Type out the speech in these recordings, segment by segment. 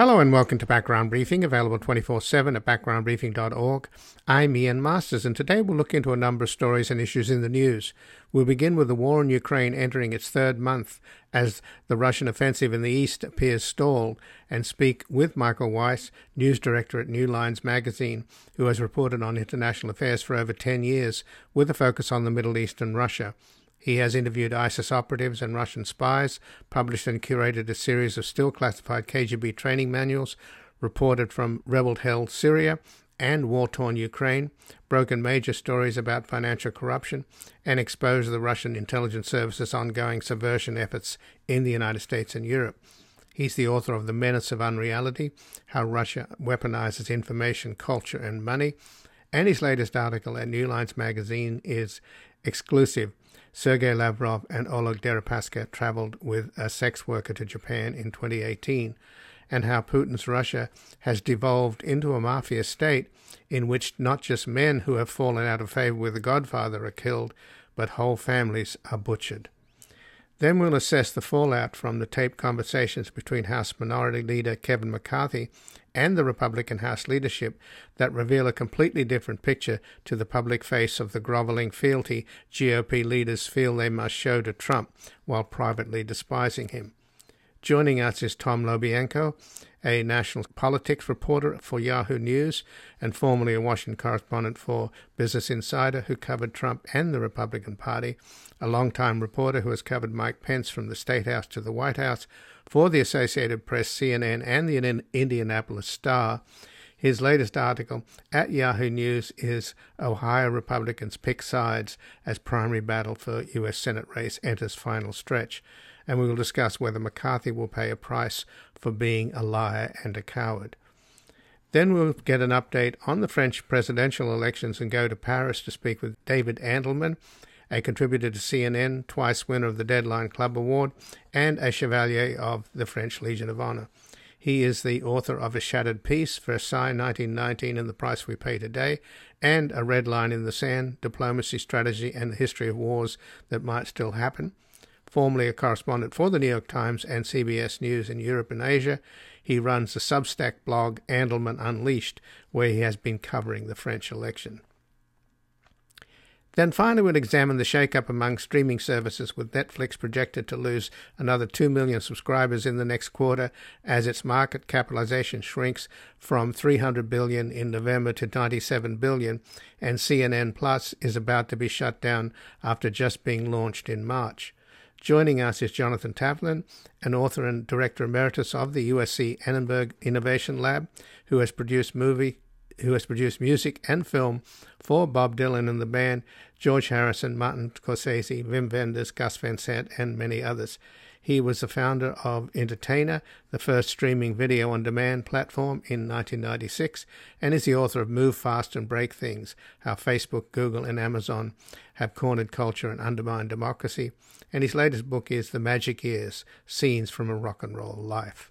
Hello and welcome to Background Briefing, available 24 7 at backgroundbriefing.org. I'm Ian Masters, and today we'll look into a number of stories and issues in the news. We'll begin with the war in Ukraine entering its third month as the Russian offensive in the east appears stalled, and speak with Michael Weiss, news director at New Lines magazine, who has reported on international affairs for over 10 years with a focus on the Middle East and Russia. He has interviewed ISIS operatives and Russian spies, published and curated a series of still classified KGB training manuals, reported from rebel held Syria and war torn Ukraine, broken major stories about financial corruption, and exposed the Russian intelligence services' ongoing subversion efforts in the United States and Europe. He's the author of The Menace of Unreality How Russia Weaponizes Information, Culture, and Money. And his latest article at New Lines magazine is exclusive Sergei Lavrov and Oleg Deripaska traveled with a sex worker to Japan in 2018, and how Putin's Russia has devolved into a mafia state in which not just men who have fallen out of favor with the Godfather are killed, but whole families are butchered. Then we'll assess the fallout from the taped conversations between House Minority Leader Kevin McCarthy and the Republican House leadership that reveal a completely different picture to the public face of the groveling fealty GOP leaders feel they must show to Trump while privately despising him. Joining us is Tom LoBianco, a national politics reporter for Yahoo News and formerly a Washington correspondent for Business Insider who covered Trump and the Republican Party, a longtime reporter who has covered Mike Pence from the State House to the White House for the Associated Press, CNN, and the Indianapolis Star. His latest article at Yahoo News is Ohio Republicans pick sides as primary battle for U.S. Senate race enters final stretch and we will discuss whether McCarthy will pay a price for being a liar and a coward. Then we'll get an update on the French presidential elections and go to Paris to speak with David Andelman, a contributor to CNN, twice winner of the Deadline Club Award, and a Chevalier of the French Legion of Honor. He is the author of A Shattered Peace, Versailles 1919 and the Price We Pay Today, and A Red Line in the Sand, Diplomacy, Strategy, and the History of Wars That Might Still Happen formerly a correspondent for the New York Times and CBS News in Europe and Asia. He runs the Substack blog Andelman Unleashed, where he has been covering the French election. Then finally, we'll examine the shake-up among streaming services, with Netflix projected to lose another 2 million subscribers in the next quarter as its market capitalization shrinks from 300 billion in November to 97 billion, and CNN Plus is about to be shut down after just being launched in March. Joining us is Jonathan Taplin, an author and director emeritus of the USC Annenberg Innovation Lab, who has produced movie who has produced music and film for Bob Dylan and the band, George Harrison, Martin Scorsese, Wim Wenders, Gus Van Sant, and many others. He was the founder of Intertainer, the first streaming video on demand platform in 1996, and is the author of Move Fast and Break Things How Facebook, Google, and Amazon Have Cornered Culture and Undermined Democracy. And his latest book is The Magic Years Scenes from a Rock and Roll Life.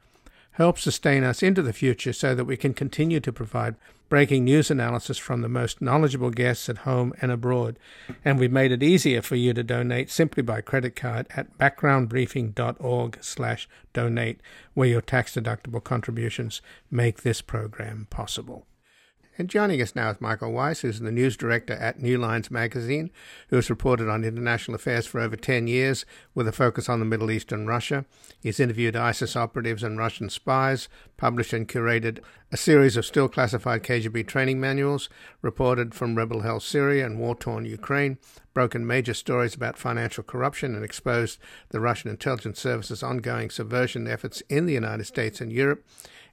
help sustain us into the future so that we can continue to provide breaking news analysis from the most knowledgeable guests at home and abroad. And we've made it easier for you to donate simply by credit card at backgroundbriefing.org slash donate, where your tax-deductible contributions make this program possible. And joining us now is Michael Weiss, who's the news director at New Lines magazine, who has reported on international affairs for over 10 years with a focus on the Middle East and Russia. He's interviewed ISIS operatives and Russian spies, published and curated a series of still classified KGB training manuals, reported from rebel held Syria and war torn Ukraine, broken major stories about financial corruption, and exposed the Russian intelligence service's ongoing subversion efforts in the United States and Europe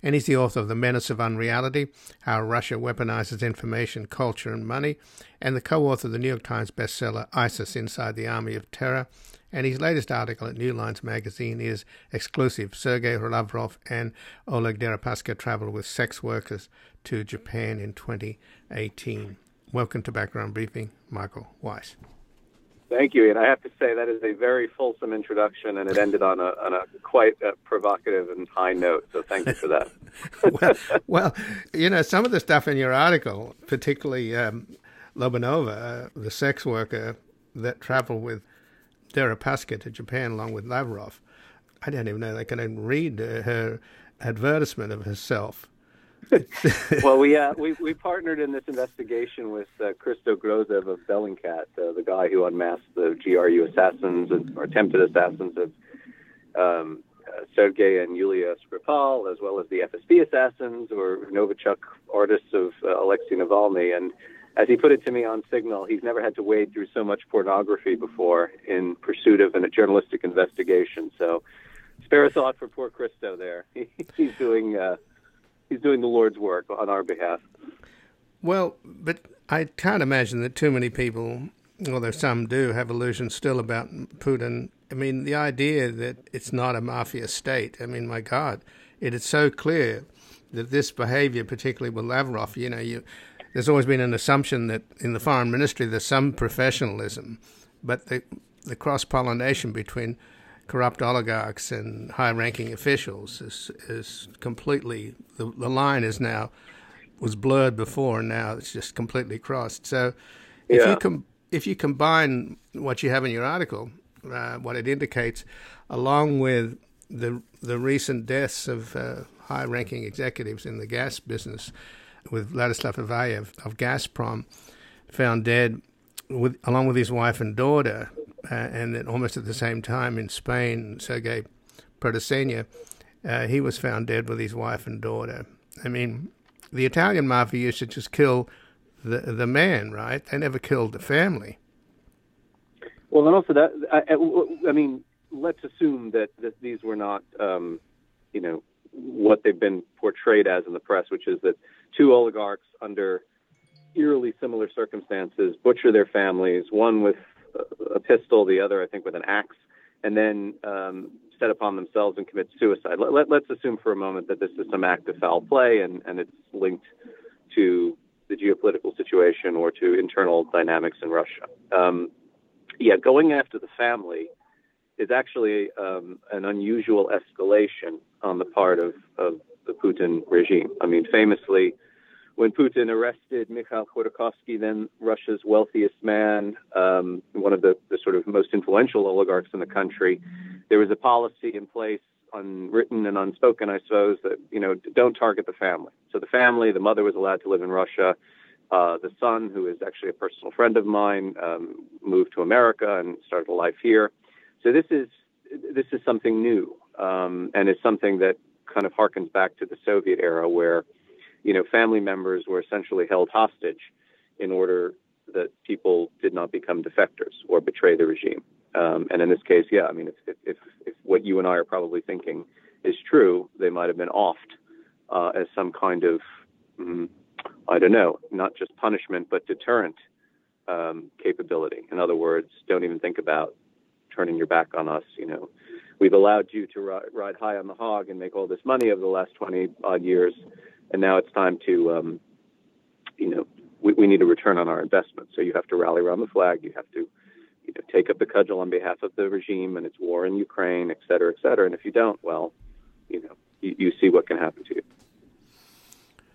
and he's the author of The Menace of Unreality How Russia Weaponizes Information, Culture, and Money, and the co author of the New York Times bestseller ISIS Inside the Army of Terror. And his latest article at New Lines magazine is exclusive. Sergei Lavrov and Oleg Deripaska traveled with sex workers to Japan in 2018. Welcome to Background Briefing, Michael Weiss. Thank you, and I have to say that is a very fulsome introduction, and it ended on a, on a quite a provocative and high note. So thank you for that. well, well, you know, some of the stuff in your article, particularly um, Lobanova, uh, the sex worker that traveled with Deripaska to Japan along with Lavrov, I don't even know they can even read uh, her advertisement of herself. well, we, uh, we we partnered in this investigation with uh, Christo Grozev of Bellingcat, uh, the guy who unmasked the GRU assassins or attempted assassins of um, uh, Sergei and Yulia Skripal, as well as the FSB assassins or Novichok artists of uh, Alexei Navalny. And as he put it to me on Signal, he's never had to wade through so much pornography before in pursuit of a journalistic investigation. So spare a thought for poor Christo there. he's doing uh, he's doing the Lord's work on our behalf. Well, but I can't imagine that too many people, although some do, have illusions still about Putin. I mean, the idea that it's not a mafia state. I mean, my God, it is so clear that this behavior, particularly with Lavrov, you know, you, there's always been an assumption that in the foreign ministry there's some professionalism, but the the cross pollination between corrupt oligarchs and high ranking officials is is completely the, the line is now was blurred before and now it's just completely crossed. So if yeah. you com- if you combine what you have in your article, uh, what it indicates, along with the the recent deaths of uh, high ranking executives in the gas business, with Vladislav Avayev of Gazprom, found dead with along with his wife and daughter uh, and then almost at the same time in Spain, Sergei Protosenia, uh, he was found dead with his wife and daughter. I mean, the Italian mafia used to just kill the the man, right? They never killed the family. Well, and also that I, I mean, let's assume that, that these were not, um, you know, what they've been portrayed as in the press, which is that two oligarchs under eerily similar circumstances butcher their families, one with a pistol, the other, I think, with an axe, and then um, set upon themselves and commit suicide. Let, us let, assume for a moment that this is some act of foul play and, and it's linked to the geopolitical situation or to internal dynamics in Russia. Um, yeah, going after the family is actually um, an unusual escalation on the part of, of the Putin regime. I mean, famously, when Putin arrested Mikhail Khodorkovsky, then Russia's wealthiest man, um, one of the, the, sort of most influential oligarchs in the country, there was a policy in place, unwritten and unspoken, I suppose, that you know don't target the family. So the family, the mother was allowed to live in Russia. Uh, the son, who is actually a personal friend of mine, um, moved to America and started a life here. So this is this is something new, um, and it's something that kind of harkens back to the Soviet era, where you know, family members were essentially held hostage in order that people did not become defectors or betray the regime. Um, and in this case, yeah, I mean, if, if, if, what you and I are probably thinking is true, they might have been offed uh, as some kind of, mm, I don't know, not just punishment, but deterrent um, capability. In other words, don't even think about turning your back on us. You know, we've allowed you to ride, ride high on the hog and make all this money over the last 20 odd years and now it's time to, um, you know, we, we, need a return on our investment. So you have to rally around the flag. You have to, you know, take up the cudgel on behalf of the regime and its war in Ukraine, et cetera, et cetera. And if you don't, well, you know, you, you see what can happen to you.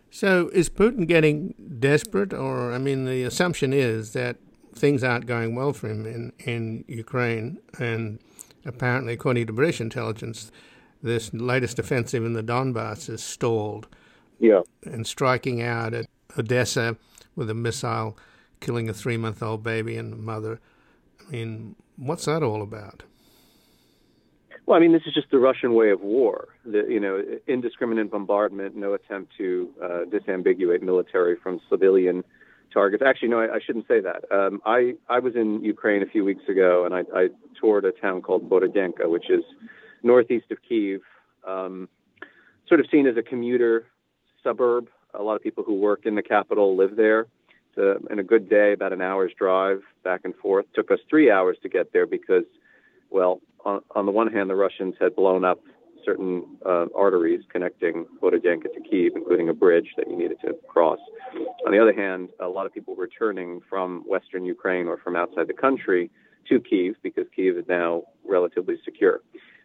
So is Putin getting desperate, or I mean, the assumption is that things aren't going well for him in in Ukraine, and apparently, according to British intelligence, this latest offensive in the Donbass is stalled. Yeah. And striking out at Odessa with a missile, killing a three month old baby and mother. I mean, what's that all about? Well, I mean, this is just the Russian way of war. The, you know, indiscriminate bombardment, no attempt to uh, disambiguate military from civilian targets. Actually, no, I, I shouldn't say that. Um, I I was in Ukraine a few weeks ago, and I, I toured a town called Borodyanka, which is northeast of Kiev, um, sort of seen as a commuter suburb. A lot of people who work in the capital live there. So in a good day, about an hour's drive back and forth. Took us three hours to get there because, well, on, on the one hand, the Russians had blown up certain uh, arteries connecting Borodyanka to Kiev, including a bridge that you needed to cross. On the other hand, a lot of people returning from Western Ukraine or from outside the country to Kiev because Kiev is now relatively secure.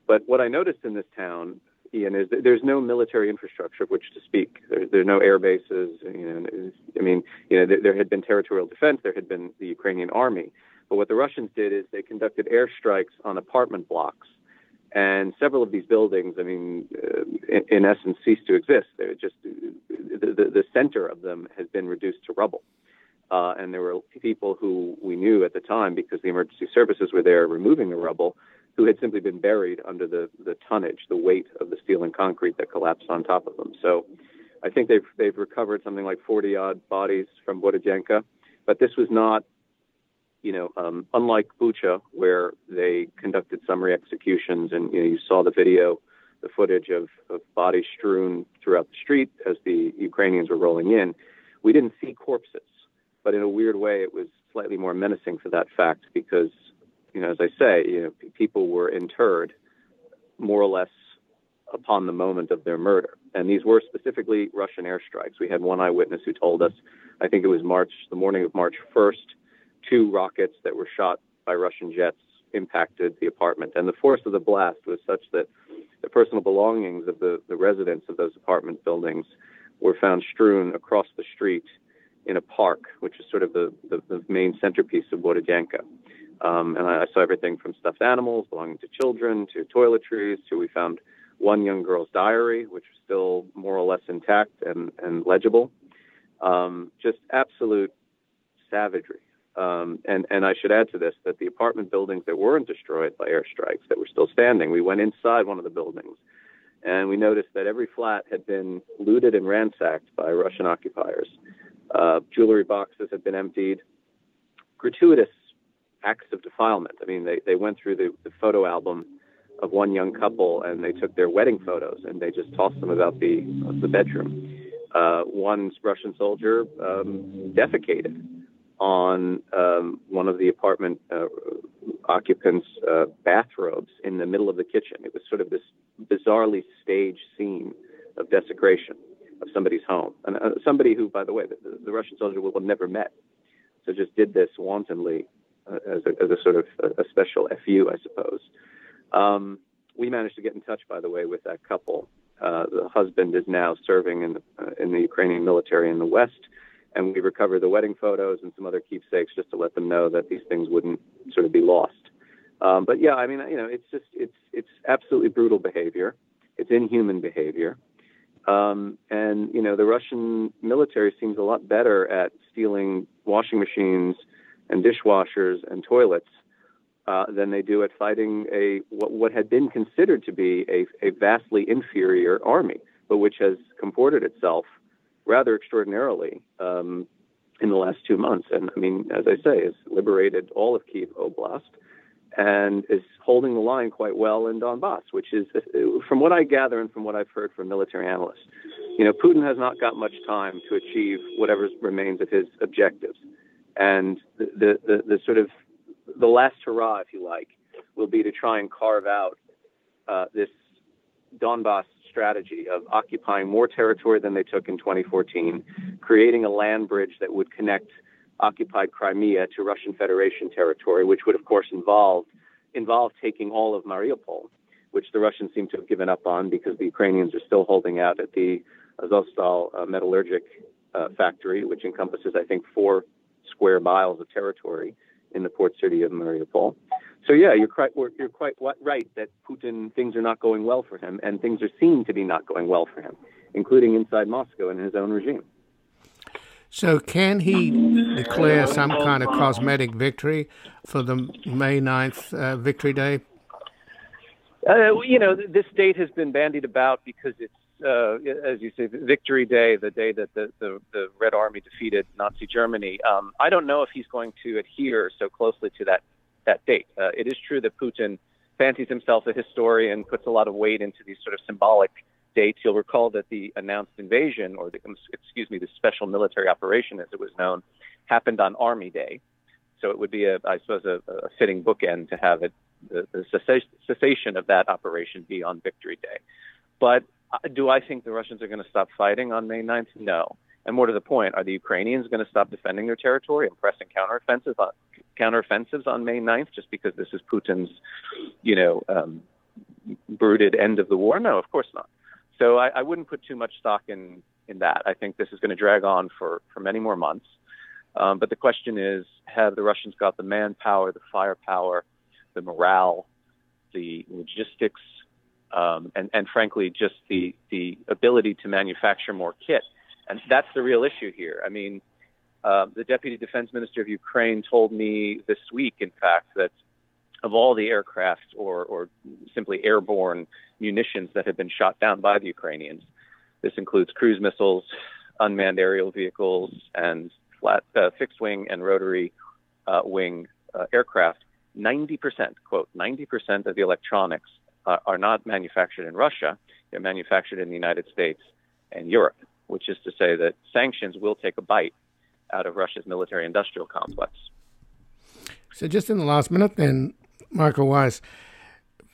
But what I noticed in this town, Ian, is there's no military infrastructure of which to speak. There's, there's no air bases. You know, I mean, you know, there, there had been territorial defense. There had been the Ukrainian army. But what the Russians did is they conducted airstrikes on apartment blocks and several of these buildings, I mean, uh, in, in, essence, ceased to exist. They're just the, the, the, center of them has been reduced to rubble. Uh, and there were people who we knew at the time, because the emergency services were there removing the rubble, who had simply been buried under the, the tonnage, the weight of the steel and concrete that collapsed on top of them. So I think they've, they've recovered something like 40 odd bodies from Borodyanka. But this was not you know, um, unlike Bucha, where they conducted summary executions, and you know, you saw the video, the footage of, of bodies strewn throughout the street as the Ukrainians were rolling in. We didn't see corpses, but in a weird way, it was slightly more menacing for that fact because, you know, as I say, you know, people were interred more or less upon the moment of their murder. And these were specifically Russian airstrikes. We had one eyewitness who told us, I think it was March, the morning of March 1st, two rockets that were shot by Russian jets impacted the apartment. And the force of the blast was such that the personal belongings of the, the residents of those apartment buildings were found strewn across the street in a park, which is sort of the, the, the main centerpiece of Borodyanka. Um, and I, I, saw everything from stuffed animals belonging to children to toiletries to we found one young girl's diary, which was still more or less intact and, and legible. Um, just absolute savagery. Um, and, and I should add to this that the apartment buildings that weren't destroyed by airstrikes that were still standing, we went inside one of the buildings and we noticed that every flat had been looted and ransacked by Russian occupiers. Uh, jewelry boxes had been emptied, gratuitous acts of defilement. I mean, they, they went through the, the photo album of one young couple and they took their wedding photos and they just tossed them about the, the bedroom. Uh, one Russian soldier um, defecated on um, one of the apartment uh, occupants' uh, bathrobes in the middle of the kitchen. It was sort of this bizarrely staged scene of desecration of somebody's home, and uh, somebody who, by the way, the, the, Russian soldier will have never met, so just did this wantonly as, a, as, a, sort of a, a, special fu, I suppose. Um, we managed to get in touch, by the way, with that couple. Uh, the husband is now serving in the, uh, in the Ukrainian military in the West and we recovered the wedding photos and some other keepsakes just to let them know that these things wouldn't sort of be lost. Um, but yeah, I mean, you know, it's just it's it's absolutely brutal behavior. It's inhuman behavior, um, and you know, the Russian military seems a lot better at stealing washing machines and dishwashers and toilets uh, than they do at fighting a what, what had been considered to be a, a vastly inferior army, but which has comported itself rather extraordinarily um, in the last two months. And I mean, as I say, has liberated all of Kiev Oblast and is holding the line quite well in Donbass, which is, from what I gather and from what I've heard from military analysts, you know, Putin has not got much time to achieve whatever remains of his objectives. And the, the, the, the sort of the last hurrah, if you like, will be to try and carve out uh, this Donbass strategy of occupying more territory than they took in 2014, creating a land bridge that would connect occupied Crimea to Russian Federation territory, which would, of course, involve involve taking all of Mariupol, which the Russians seem to have given up on because the Ukrainians are still holding out at the Azovstal uh, metallurgic uh, factory, which encompasses, I think, four square miles of territory in the port city of Mariupol. So yeah, you're quite you're quite right that Putin things are not going well for him, and things are seen to be not going well for him, including inside Moscow and his own regime. So can he declare some kind of cosmetic victory for the May 9th uh, Victory Day? Uh, you know, this date has been bandied about because it's, uh, as you say, Victory Day, the day that the, the, the Red Army defeated Nazi Germany. Um, I don't know if he's going to adhere so closely to that that date. Uh, it is true that Putin fancies himself a historian, puts a lot of weight into these sort of symbolic dates. You'll recall that the announced invasion, or the, excuse me, the special military operation, as it was known, happened on Army Day. So it would be, a, I suppose, a, a fitting bookend to have it, the, the cessation of that operation be on Victory Day. But do I think the Russians are going to stop fighting on May 9th? No. And more to the point, are the Ukrainians going to stop defending their territory and pressing counteroffensives on, counteroffensives on May 9th just because this is Putin's, you know, um, brooded end of the war? No, of course not. So I, I wouldn't put too much stock in in that. I think this is going to drag on for for many more months. Um, but the question is, have the Russians got the manpower, the firepower, the morale, the logistics, um, and, and frankly, just the, the ability to manufacture more kit? And that's the real issue here. I mean, uh, the deputy defense minister of Ukraine told me this week, in fact, that of all the aircraft or, or simply airborne munitions that have been shot down by the Ukrainians, this includes cruise missiles, unmanned aerial vehicles, and flat, uh, fixed wing and rotary uh, wing uh, aircraft. 90%, quote, 90% of the electronics Uh, are not manufactured in Russia. They're manufactured in the United States and Europe, which is to say that sanctions will take a bite out of Russia's military industrial complex. So, just in the last minute, then, Michael Weiss,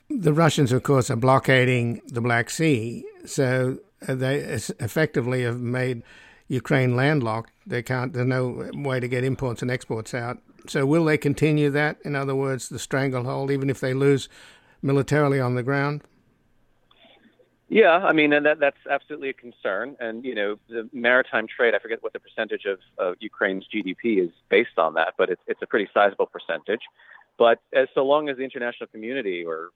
the Russians, of course, are blockading the Black Sea. So, they effectively have made Ukraine landlocked. They can't. There's no way to get imports and exports out. So will they continue that? In other words, the stranglehold, even if they lose militarily on the ground. Yeah, I mean, and that, that's absolutely a concern. And you know, the maritime trade. I forget what the percentage of, of Ukraine's GDP is based on that, but it's it's a pretty sizable percentage. But as so long as the international community or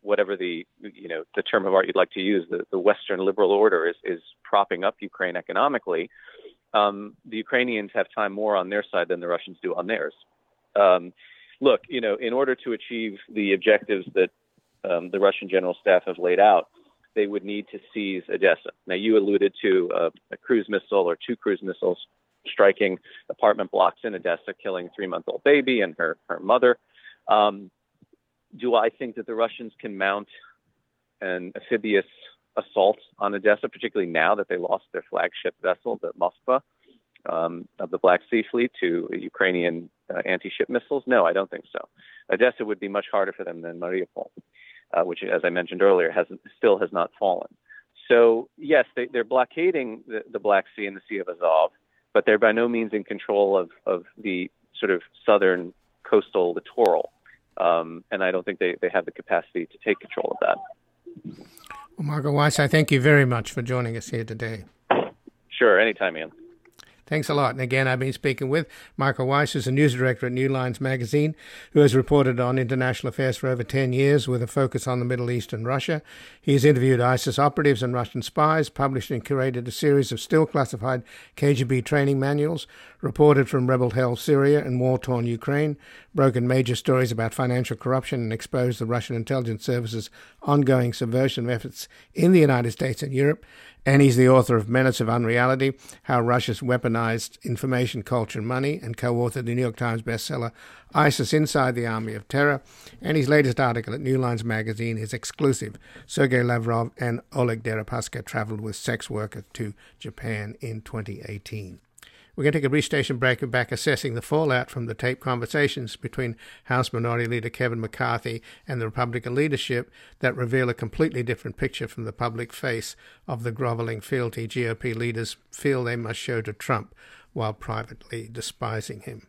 whatever the you know the term of art you'd like to use, the, the Western liberal order is is propping up Ukraine economically. Um, the Ukrainians have time more on their side than the Russians do on theirs. Um, look, you know, in order to achieve the objectives that um, the Russian general staff have laid out, they would need to seize Odessa. Now, you alluded to a, a cruise missile or two cruise missiles striking apartment blocks in Odessa, killing three-month-old baby and her her mother. Um, do I think that the Russians can mount an amphibious assault on Odessa, particularly now that they lost their flagship vessel, the Moskva, um, of the Black Sea Fleet to Ukrainian uh, anti-ship missiles? No, I don't think so. Odessa would be much harder for them than Mariupol, uh, which, as I mentioned earlier, has still has not fallen. So yes, they, are blockading the, the, Black Sea and the Sea of Azov, but they're by no means in control of, of the sort of southern coastal littoral um, and I don't think they, they have the capacity to take control of that. Well, Marco Weiss, I thank you very much for joining us here today. Sure, anytime, Ian. Thanks a lot. And again, I've been speaking with Michael Weiss, who's a news director at New Lines Magazine, who has reported on international affairs for over 10 years with a focus on the Middle East and Russia. He has interviewed ISIS operatives and Russian spies, published and curated a series of still classified KGB training manuals, reported from rebel held Syria and war torn Ukraine, broken major stories about financial corruption, and exposed the Russian intelligence service's ongoing subversion efforts in the United States and Europe, and he's the author of Menace of Unreality How Russia's Weaponized Information, Culture, and Money, and co authored the New York Times bestseller ISIS Inside the Army of Terror. And his latest article at New Lines Magazine is exclusive. Sergei Lavrov and Oleg Deripaska traveled with sex workers to Japan in 2018. We're going to take a brief station break and back assessing the fallout from the taped conversations between House Minority Leader Kevin McCarthy and the Republican leadership that reveal a completely different picture from the public face of the groveling fealty GOP leaders feel they must show to Trump while privately despising him.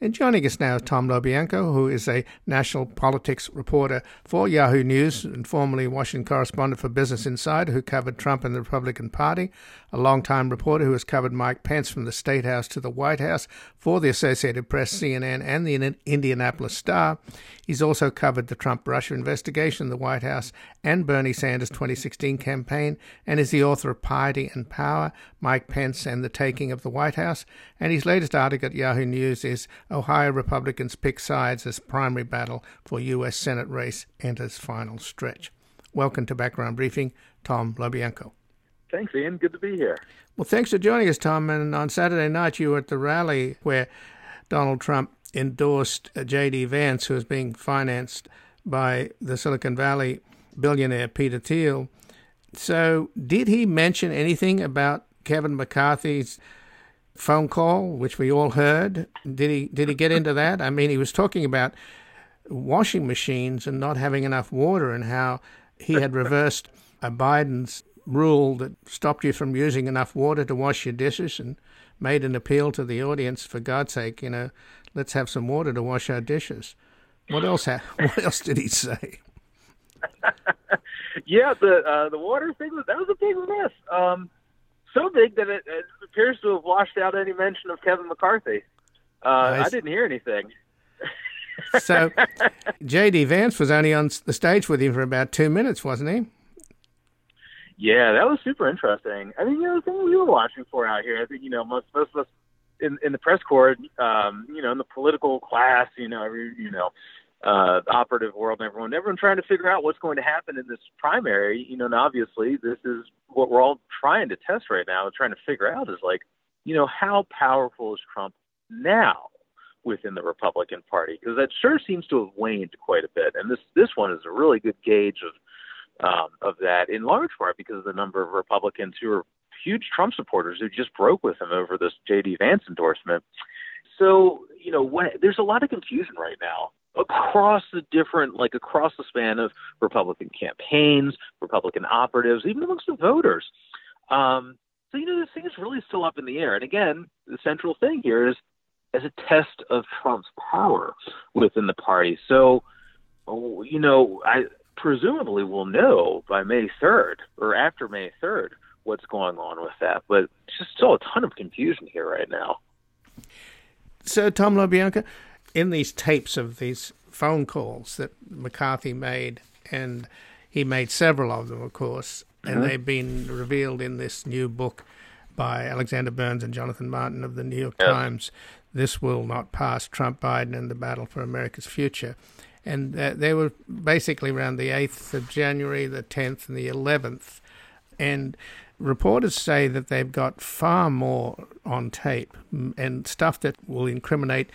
And joining us now is Tom LoBianco, who is a national politics reporter for Yahoo News and formerly Washington correspondent for Business Insider, who covered Trump and the Republican Party, a longtime reporter who has covered Mike Pence from the State House to the White House for the Associated Press, CNN, and the Indianapolis Star. He's also covered the Trump Russia investigation, the White House, and Bernie Sanders' 2016 campaign, and is the author of Piety and Power, Mike Pence and the Taking of the White House. And his latest article at Yahoo News is Ohio Republicans pick sides as primary battle for U.S. Senate race enters final stretch. Welcome to Background Briefing, Tom LoBianco. Thanks, Ian. Good to be here. Well, thanks for joining us, Tom. And on Saturday night, you were at the rally where Donald Trump endorsed uh, J.D. Vance, who is being financed by the Silicon Valley billionaire Peter Thiel. So, did he mention anything about Kevin McCarthy's phone call, which we all heard. Did he did he get into that? I mean, he was talking about washing machines and not having enough water, and how he had reversed a Biden's rule that stopped you from using enough water to wash your dishes, and made an appeal to the audience for God's sake, you know, let's have some water to wash our dishes. What else? Ha- what else did he say? yeah, the uh, the water thing was that was a big miss. Um, so big that it, it, appears to have washed out any mention of Kevin McCarthy. Uh, nice. I didn't hear anything. so, J.D. Vance was only on the stage with him for about two minutes, wasn't he? Yeah, that was super interesting. I mean, you know, the thing we were watching for out here, I think, you know, most, most of us in, in the press corps, um, you know, in the political class, you know, every, you know, uh, operative world and everyone, everyone trying to figure out what's going to happen in this primary. You know, and obviously this is what we're all trying to test right now, trying to figure out is like, you know, how powerful is Trump now within the Republican Party? Because that sure seems to have waned quite a bit, and this this one is a really good gauge of um, of that, in large part because of the number of Republicans who are huge Trump supporters who just broke with him over this J.D. Vance endorsement. So, you know, what, there's a lot of confusion right now across the different, like across the span of Republican campaigns, Republican operatives, even amongst the voters. Um, so, you know, this thing is really still up in the air. And again, the central thing here is as a test of Trump's power within the party. So, you know, I presumably will know by May 3rd or after May 3rd what's going on with that. But it's just still a ton of confusion here right now. So, Tom LoBianco, in these tapes of these phone calls that McCarthy made, and he made several of them, of course, and mm-hmm. they've been revealed in this new book by Alexander Burns and Jonathan Martin of the New York Times. This will not pass Trump Biden and the battle for America's future. And uh, they were basically around the 8th of January, the 10th, and the 11th. And reporters say that they've got far more on tape and stuff that will incriminate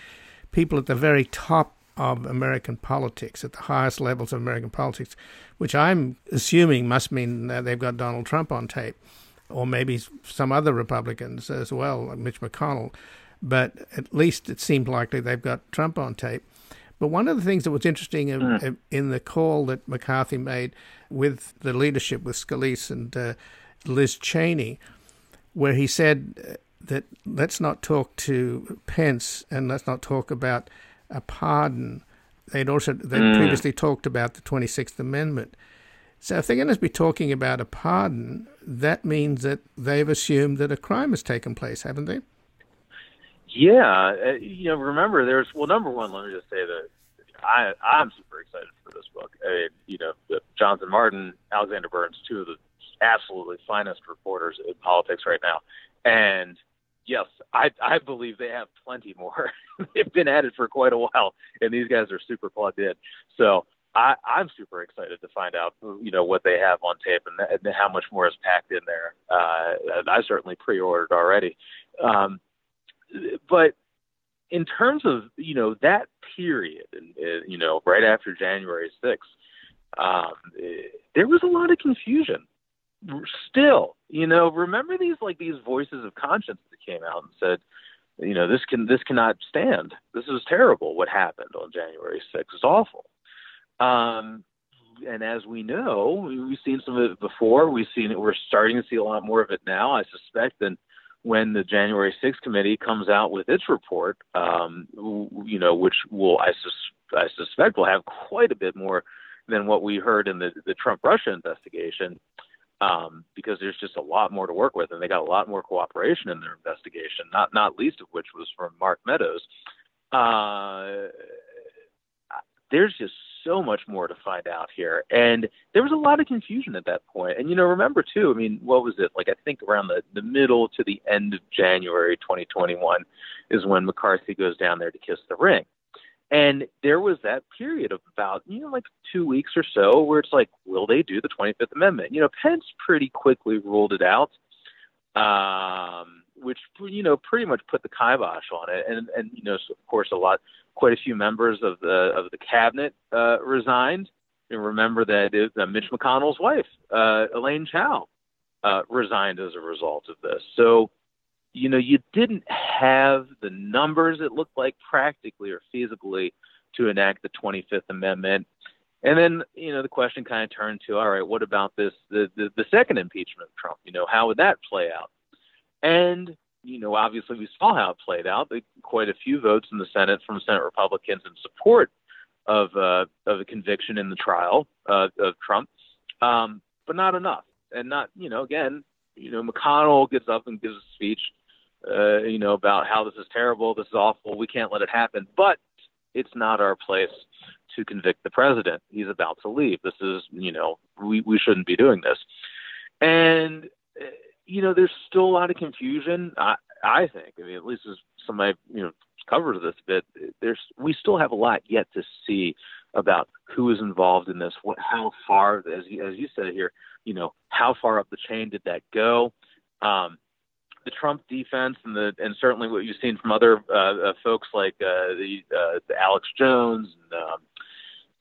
people at the very top of American politics, at the highest levels of American politics, which I'm assuming must mean that they've got Donald Trump on tape, or maybe some other Republicans as well, like Mitch McConnell. But at least it seemed likely they've got Trump on tape. But one of the things that was interesting mm. in the call that McCarthy made with the leadership, with Scalise and uh, Liz Cheney, where he said that let's not talk to Pence and let's not talk about a pardon. They'd also they mm. previously talked about the Twenty Sixth Amendment. So if they're going to be talking about a pardon, that means that they've assumed that a crime has taken place, haven't they? Yeah, uh, you know, remember, there's well, number one, let me just say that I I'm super excited for this book. I mean, you know, Jonathan Martin, Alexander Burns, two of the absolutely finest reporters in politics right now, and yes, I I believe they have plenty more. They've been at it for quite a while, and these guys are super plugged in. So I, I'm super excited to find out, you know, what they have on tape and, and how much more is packed in there. Uh, I certainly pre-ordered already, um, but in terms of you know that period, and you know, right after January 6th, um, there was a lot of confusion still, you know, remember these like these voices of conscience that came out and said, you know, this can this cannot stand. This is terrible. What happened on January 6th is awful. Um, and as we know, we've seen some of it before. We've seen it. We're starting to see a lot more of it now. I suspect than when the January 6th committee comes out with its report, um, you know, which will I, sus- I suspect will have quite a bit more than what we heard in the, the Trump Russia investigation, um, because there's just a lot more to work with, and they got a lot more cooperation in their investigation. Not not least of which was from Mark Meadows. Uh, there's just so much more to find out here. And there was a lot of confusion at that point. And, you know, remember, too, I mean, what was it? Like, I think around the, the middle to the end of January 2021 is when McCarthy goes down there to kiss the ring. And there was that period of about, you know, like two weeks or so where it's like, will they do the 25th Amendment? You know, Pence pretty quickly ruled it out. Um, which you know pretty much put the kibosh on it, and and you know so of course a lot, quite a few members of the of the cabinet uh, resigned. You remember that it, uh, Mitch McConnell's wife, uh, Elaine Chao, uh, resigned as a result of this. So, you know, you didn't have the numbers it looked like practically or feasibly to enact the 25th Amendment. And then, you know, the question kind of turned to, all right, what about this, the, the, the second impeachment of Trump? You know, how would that play out? And, you know, obviously we saw how it played out. Quite a few votes in the Senate from Senate Republicans in support of uh, of a conviction in the trial uh, of Trump, um, but not enough. And not, you know, again, you know, McConnell gets up and gives a speech, uh, you know, about how this is terrible, this is awful, we can't let it happen. But it's not our place to convict the president. He's about to leave. This is, you know, we we shouldn't be doing this. And uh, you know, there's still a lot of confusion. I, I think. I mean, at least as somebody you know covers this bit, there's we still have a lot yet to see about who is involved in this. What, how far, as you, as you said here, you know, how far up the chain did that go? Um, the Trump defense and the and certainly what you've seen from other uh, uh, folks like uh, the, uh, the Alex Jones and um,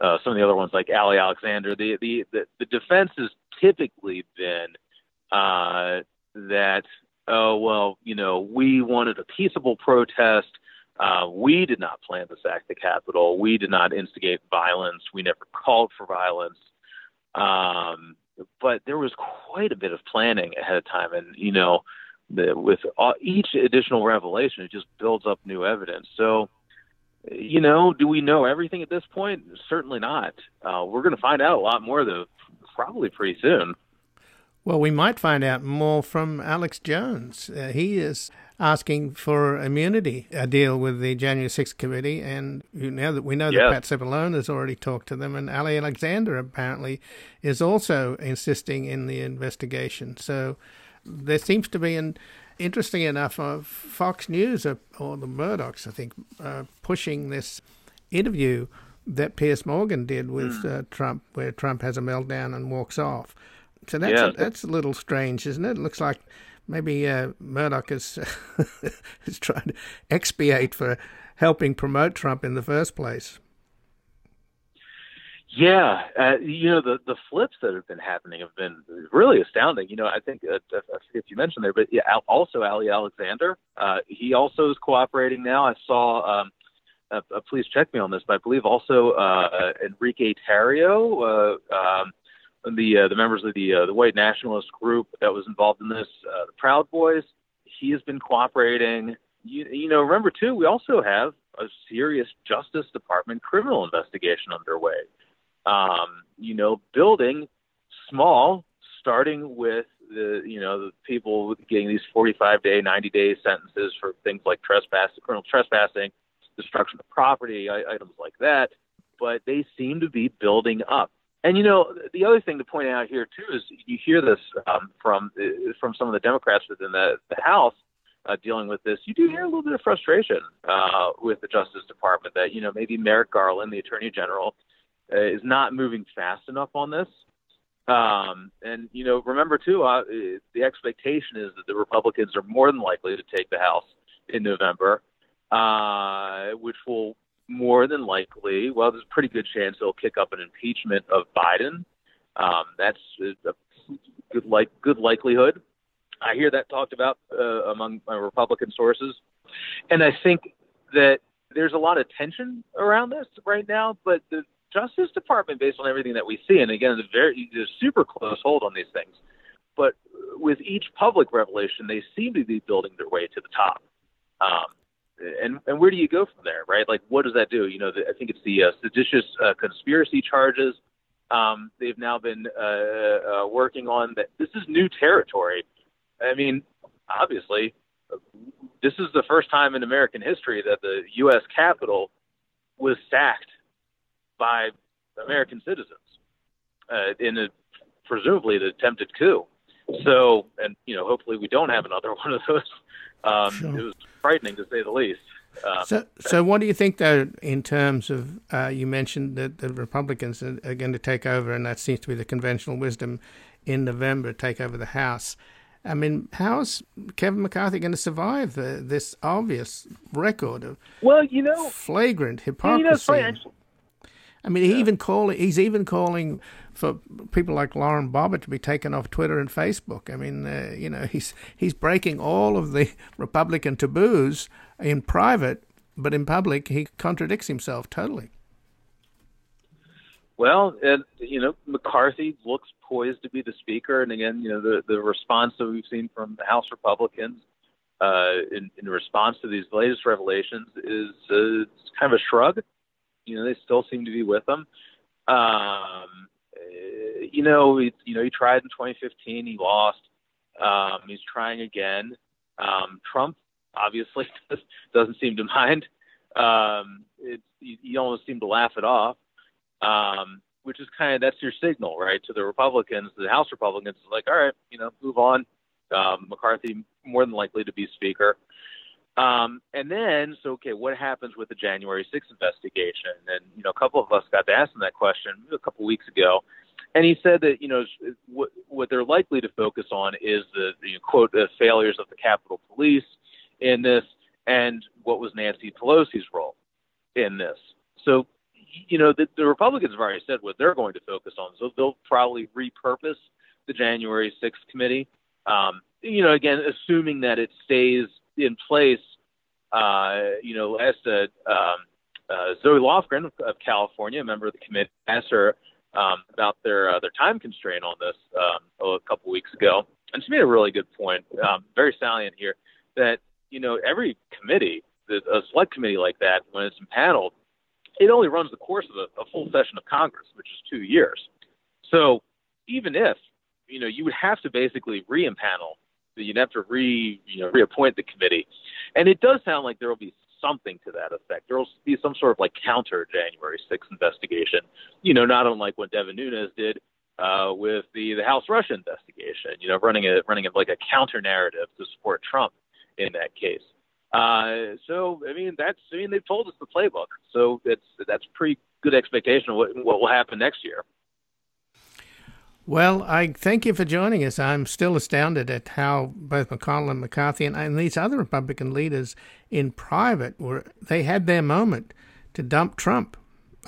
uh, some of the other ones like Ali Alexander. The the the, defense has typically been uh, that, oh, well, you know, we wanted a peaceable protest. Uh, we did not plan to sack the Capitol. We did not instigate violence. We never called for violence. Um, but there was quite a bit of planning ahead of time. And, you know, the, with all, each additional revelation, it just builds up new evidence. So, you know, do we know everything at this point? Certainly not. Uh, we're going to find out a lot more, though, probably pretty soon. Well, we might find out more from Alex Jones. Uh, he is asking for immunity, a deal with the January 6th committee, and now that we know that Pat Cipollone has already talked to them, and Ali Alexander apparently is also insisting in the investigation. So there seems to be an interesting enough of Fox News or, or the Murdochs, I think, uh, pushing this interview that Piers Morgan did with mm. uh, Trump, where Trump has a meltdown and walks off. So that's yeah. a, that's a little strange, isn't it? It looks like maybe uh, Murdoch is is trying to expiate for helping promote Trump in the first place. Yeah, uh, you know the the flips that have been happening have been really astounding. You know, I think uh, if you mentioned there, but yeah, also Ali Alexander, uh, he also is cooperating now. I saw. Um, uh, uh, please check me on this, but I believe also uh, Enrique Tarrio, uh, um, the uh, the members of the uh, the white nationalist group that was involved in this, uh, the Proud Boys. He has been cooperating. You, you know, remember too, we also have a serious Justice Department criminal investigation underway. Um, you know, building small, starting with the you know the people getting these 45 day, 90 day sentences for things like trespassing, criminal trespassing, destruction of property, items like that. But they seem to be building up and you know, the other thing to point out here too is you hear this um, from from some of the Democrats within the, the House uh, dealing with this. You do hear a little bit of frustration uh, with the Justice Department that you know maybe Merrick Garland, the Attorney General, is not moving fast enough on this. Um, and you know, remember too, uh, the expectation is that the Republicans are more than likely to take the House in November, uh, which will more than likely, well, there's a pretty good chance they'll kick up an impeachment of Biden. Um, that's a good like good likelihood. I hear that talked about uh, among my Republican sources, and I think that there's a lot of tension around this right now. But the Justice Department, based on everything that we see, and again, the very there's super close hold on these things. but with each public revelation, they seem to be building their way to the top. Um, and and where do you go from there, right? Like, what does that do? You know, the, I think it's the uh, seditious uh, conspiracy charges. Um, they've now been uh, uh, working on that. This is new territory. I mean, obviously, this is the first time in American history that the U.S. Capitol was sacked by American citizens uh, in a presumably an attempted coup. So, and you know, hopefully we don't have another one of those. Um, sure. It was frightening to say the least. Um, so, so what do you think, though, in terms of uh, you mentioned that the Republicans are, are, going to take over, and that seems to be the conventional wisdom in November, take over the House. I mean, how's Kevin McCarthy going to survive uh, this obvious record of well, you know, flagrant hypocrisy? You know, I mean, he even call he's even calling for people like Lauren Boebert to be taken off Twitter and Facebook. I mean, uh, you know, he's he's breaking all of the Republican taboos in private, but in public he contradicts himself totally. Well, and you know, McCarthy looks poised to be the speaker, and again, you know, the the response that we've seen from the House Republicans uh, in, in response to these latest revelations is uh, kind of a shrug. You know, they still seem to be with them. Um, you know, he, you know, he tried in 2015, he lost. Um, he's trying again. Um, Trump obviously doesn't seem to mind. Um, it's you, you almost seem to laugh it off, um, which is kind of that's your signal, right, to the Republicans, the House Republicans, like, all right, you know, move on. Um, McCarthy more than likely to be Speaker. Um, and then, so okay, what happens with the January 6th investigation? And you know, a couple of us got to ask him that question a couple of weeks ago, and he said that you know what, what they're likely to focus on is the, the quote the failures of the Capitol Police in this, and what was Nancy Pelosi's role in this. So, you know, the, the Republicans have already said what they're going to focus on. So they'll probably repurpose the January 6th committee. Um, you know, again, assuming that it stays in place, uh, you know, last um, uh, Zoe Lofgren of California, a member of the committee, asked her um, about their uh, their time constraint on this um, a couple weeks ago, and she made a really good point, um, very salient here, that you know every committee, a select committee like that, when it's impaneled, it only runs the course of a, a full session of Congress, which is two years. So even if you know you would have to basically re-impanel you'd have to re you know reappoint the committee, and it does sound like there will be something to that effect. There will be some sort of like counter January 6th investigation, you know, not unlike what Devin Nunes did uh, with the the House Russia investigation, you know, running a running a, like a counter narrative to support Trump in that case. Uh, so I mean that's I mean they've told us the playbook, so that's that's pretty good expectation of what what will happen next year. Well, I thank you for joining us. I'm still astounded at how both McConnell and McCarthy and, and these other Republican leaders in private were they had their moment to dump Trump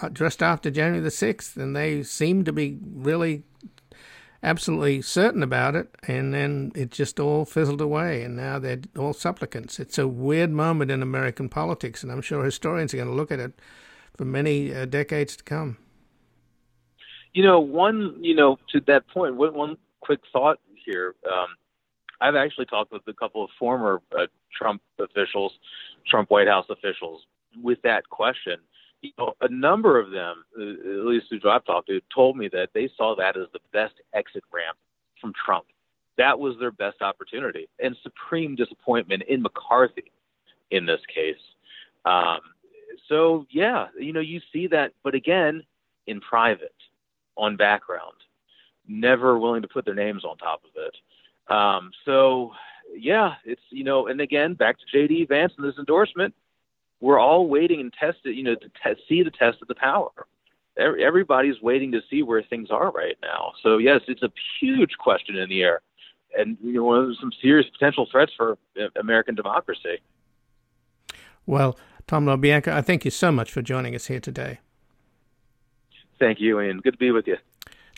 uh, just after January the 6th, and they seemed to be really absolutely certain about it, and then it just all fizzled away, and now they're all supplicants. It's a weird moment in American politics, and I'm sure historians are going to look at it for many uh, decades to come. You know, one, you know, to that point, one, one quick thought here. Um, I've actually talked with a couple of former uh, Trump officials, Trump White House officials, with that question. You know, a number of them, uh, at least who I've talked to, told me that they saw that as the best exit ramp from Trump. That was their best opportunity, and supreme disappointment in McCarthy in this case. Um, so yeah, you know, you see that, but again, in private on background, never willing to put their names on top of it. Um, so, yeah, it's you know, and again, back to JD Vance and this endorsement, we're all waiting and test it, you know, to te- see the test of the power. Everybody's waiting to see where things are right now. So yes, it's a huge question in the air, and you know, some serious potential threats for uh, American democracy. Well, Tom LoBianco, I thank you so much for joining us here today. Thank you, Ian. Good to be with you.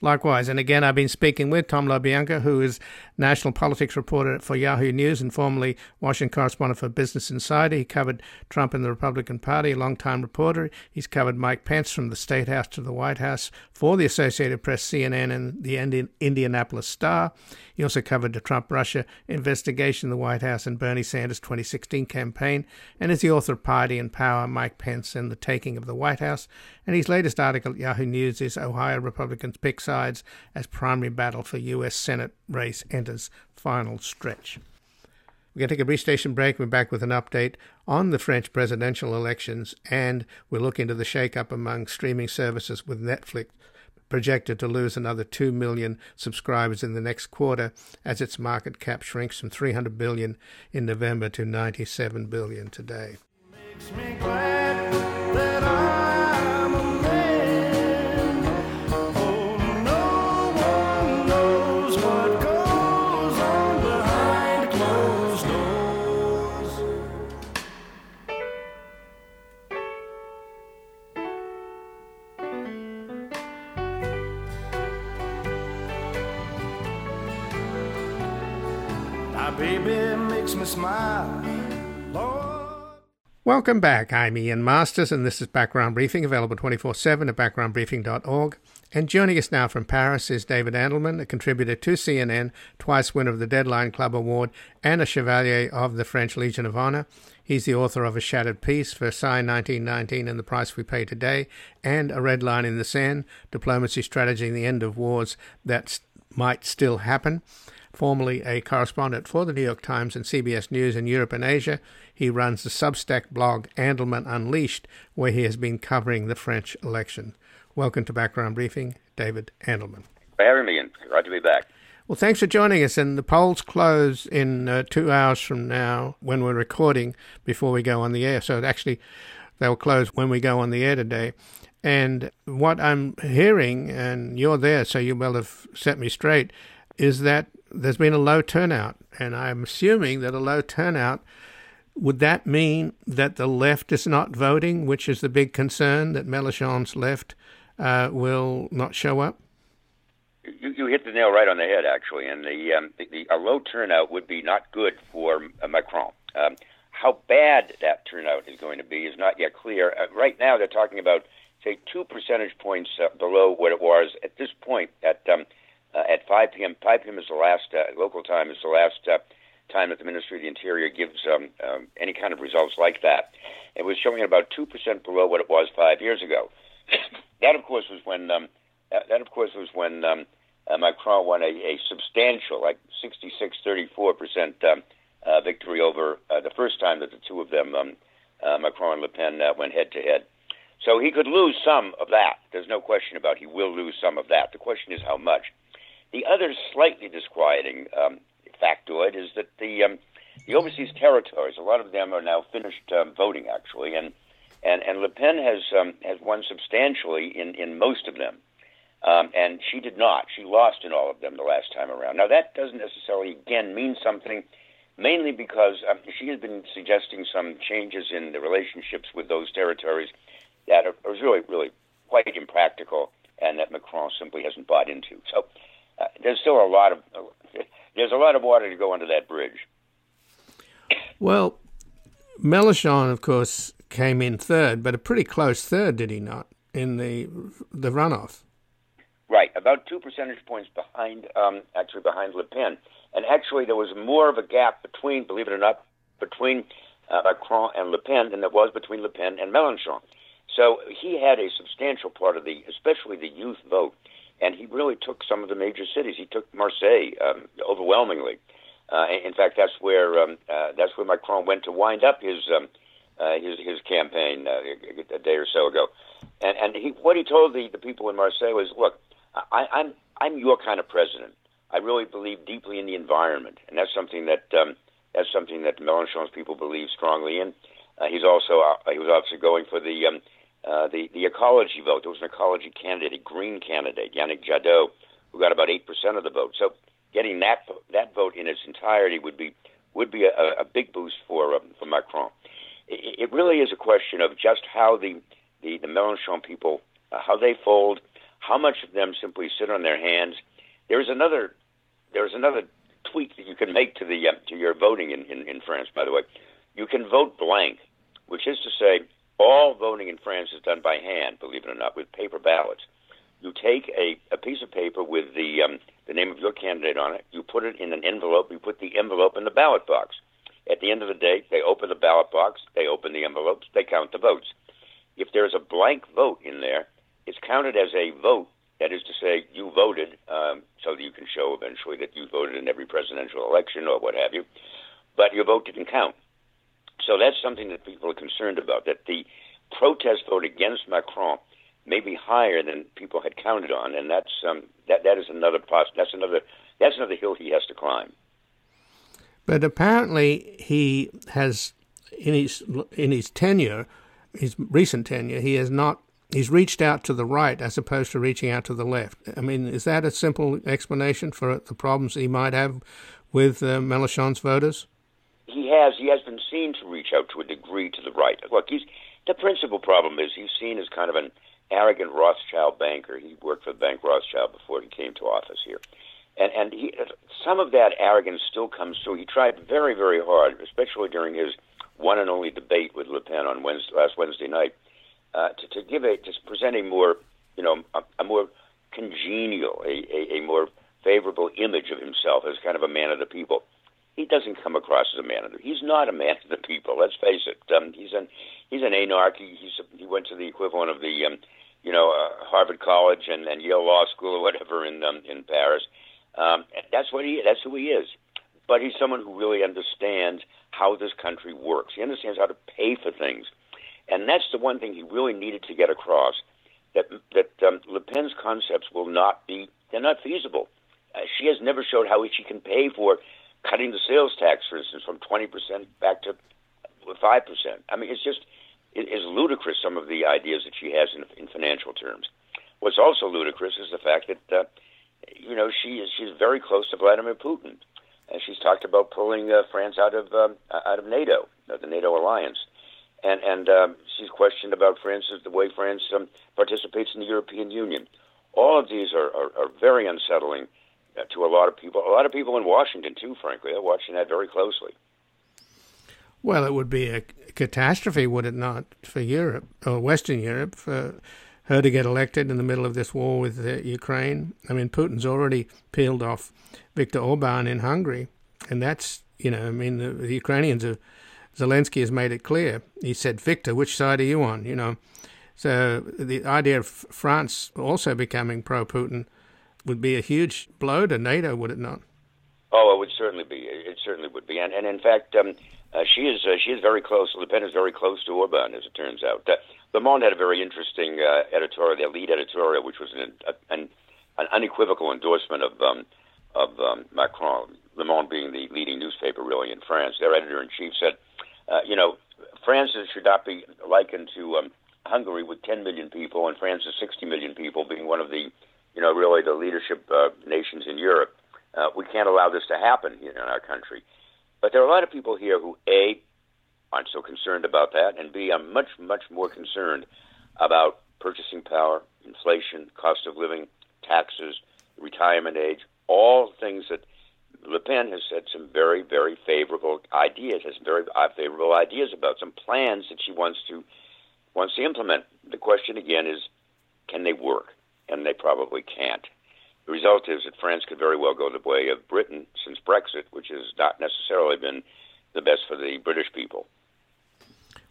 Likewise, and again, I've been speaking with Tom LoBianco, who is national politics reporter for Yahoo News and formerly Washington correspondent for Business Insider. He covered Trump and the Republican Party, a long-time reporter. He's covered Mike Pence from the State House to the White House for the Associated Press, CNN, and the Indianapolis Star. He also covered the Trump Russia investigation, the White House, and Bernie Sanders' 2016 campaign, and is the author of Party and Power, Mike Pence, and the Taking of the White House. And his latest article at Yahoo News is Ohio Republicans pick sides as primary battle for U.S. Senate race enters final stretch. We're going to take a brief station break. We're back with an update on the French presidential elections, and we'll look into the shake-up among streaming services with Netflix projected to lose another 2 million subscribers in the next quarter as its market cap shrinks from 300 billion in November to 97 billion today. Welcome back. I'm Ian Masters, and this is Background Briefing, available 24 7 at backgroundbriefing.org. And joining us now from Paris is David Andelman, a contributor to CNN, twice winner of the Deadline Club Award, and a Chevalier of the French Legion of Honor. He's the author of A Shattered Peace, Versailles 1919 and the Price We Pay Today, and A Red Line in the Sand, Diplomacy, Strategy, and the End of Wars That Might Still Happen formerly a correspondent for the New York Times and CBS News in Europe and Asia. He runs the Substack blog Andelman Unleashed, where he has been covering the French election. Welcome to Background Briefing, David Andelman. For having me, and glad to be back. Well, thanks for joining us. And the polls close in uh, two hours from now when we're recording before we go on the air. So actually, they'll close when we go on the air today. And what I'm hearing, and you're there, so you will have set me straight, is that there's been a low turnout, and I'm assuming that a low turnout would that mean that the left is not voting, which is the big concern that Mélenchon's left uh, will not show up? You, you, hit the nail right on the head, actually. And the, um, the, the a low turnout would be not good for uh, Macron. Um, how bad that turnout is going to be is not yet clear. Uh, right now, they're talking about say two percentage points uh, below what it was at this point at um, uh, at 5 p.m. 5 p.m. is the last uh, local time is the last uh, time that the Ministry of the Interior gives um, um, any kind of results like that. It was showing about two percent below what it was five years ago. that, of course, was when um, that, that, of course, was when um, uh, Macron won a, a substantial, like 66, 34 percent um, uh, victory over uh, the first time that the two of them, um, uh, Macron and Le Pen, uh, went head to head. So he could lose some of that. There's no question about he will lose some of that. The question is how much. The other slightly disquieting um, factoid is that the um, the overseas territories, a lot of them are now finished um, voting actually, and and and Le Pen has um, has won substantially in in most of them, um, and she did not. She lost in all of them the last time around. Now that doesn't necessarily again mean something, mainly because um, she has been suggesting some changes in the relationships with those territories that are, are really really quite impractical, and that Macron simply hasn't bought into. So there's still a lot of there's a lot of water to go under that bridge. Well, Mélenchon, of course, came in third, but a pretty close third, did he not, in the the runoff? Right, about two percentage points behind, um, actually behind Le Pen, and actually there was more of a gap between, believe it or not, between uh, Macron and Le Pen than there was between Le Pen and Mélenchon. So he had a substantial part of the, especially the youth vote, and he really took some of the major cities. He took Marseille um, overwhelmingly. Uh, in fact, that's where um, uh, that's where Macron went to wind up his um, uh, his his campaign uh, a day or so ago. And and he, what he told the, the people in Marseille was, look, I, I'm I'm your kind of president. I really believe deeply in the environment, and that's something that um, that's something that Mélenchon's people believe strongly in. Uh, he's also uh, he was obviously going for the um, uh, the the ecology vote. There was an ecology candidate, a green candidate, Yannick Jadot, who got about eight percent of the vote. So getting that that vote in its entirety would be would be a, a big boost for um, for Macron. It, it really is a question of just how the the, the Mélenchon people uh, how they fold, How much of them simply sit on their hands? There's another there's another tweak that you can make to the uh, to your voting in, in, in France. By the way, you can vote blank, which is to say, all voting in France is done by hand. Believe it or not, with paper ballots. You take a, a piece of paper with the um, the name of your candidate on it. You put it in an envelope. You put the envelope in the ballot box. At the end of the day, they open the ballot box. They open the envelopes. They count the votes. If there's a blank vote in there, it's counted as a vote. That is to say, you voted, um, so that you can show eventually that you voted in every presidential election or what have you, but your vote didn't count. So that's something that people are concerned about. That the protest vote against Macron may be higher than people had counted on, and that's um, that that is another poss- that's another that's another hill he has to climb. But apparently, he has in his in his tenure, his recent tenure, he has not he's reached out to the right as opposed to reaching out to the left. I mean, is that a simple explanation for the problems he might have with uh, Mélenchon's voters? He has. He has been seen reach out to a degree to the right. Look, he's the principal problem is he's seen as kind of an arrogant Rothschild banker. He worked for the Bank Rothschild before he came to office here. And, and he, some of that arrogance still comes through. He tried very, very hard, especially during his one and only debate with Le Pen on Wednesday, last Wednesday night, uh, to, to give a, to present a more, you know, a, a more congenial, a, a, a more favorable image of himself as kind of a man of the people. He doesn't come across as a man of the. He's not a man of the people. Let's face it. Um, he's an he's an énarque. He, he's a, he went to the equivalent of the um, you know uh, Harvard College and, and Yale Law School or whatever in um, in Paris. Um, that's what he. That's who he is. But he's someone who really understands how this country works. He understands how to pay for things, and that's the one thing he really needed to get across. That that um, Le Pen's concepts will not be. They're not feasible. Uh, she has never showed how she can pay for cutting the sales tax, for instance, from 20% back to 5%. I mean, it's just it is ludicrous some of the ideas that she has in, in financial terms. What's also ludicrous is the fact that uh, you know, she is she's very close to Vladimir Putin, and she's talked about pulling uh, France out of um, out of NATO, uh, the NATO alliance, and and um, she's questioned about France's the way France um, participates in the European Union. All of these are are, are very unsettling uh, to a lot of people. A lot of people in Washington too, frankly, are watching that very closely. Well, it would be a catastrophe, would it not, for Europe or Western Europe, for her to get elected in the middle of this war with uh, Ukraine. I mean, Putin's already peeled off Viktor Orban in Hungary, and that's you know, I mean, the, the Ukrainians have. Zelensky has made it clear. He said, "Victor, which side are you on?" You know, so the idea of France also becoming pro-Putin would be a huge blow to NATO, would it not? Oh, it would certainly be. It certainly would be, and and in fact, um, uh, she is uh, she is very close. Le Pen is very close to Orban, as it turns out. Uh, Le Monde had a very interesting uh, editorial, their lead editorial, which was an, an, an unequivocal endorsement of um, of um, Macron. Le Monde being the leading newspaper really in France. Their editor in chief said, uh, you know, France should not be likened to um, Hungary with 10 million people, and France is 60 million people, being one of the, you know, really the leadership uh, nations in Europe. Uh, we can't allow this to happen here in our country. But there are a lot of people here who a aren't so concerned about that, and B, I'm much, much more concerned about purchasing power, inflation, cost of living, taxes, retirement age, all things that Le Pen has said some very, very favorable ideas, has very uh, favorable ideas about some plans that she wants to wants to implement. The question again is, can they work? And they probably can't. The result is that France could very well go the way of Britain since Brexit, which has not necessarily been the best for the British people.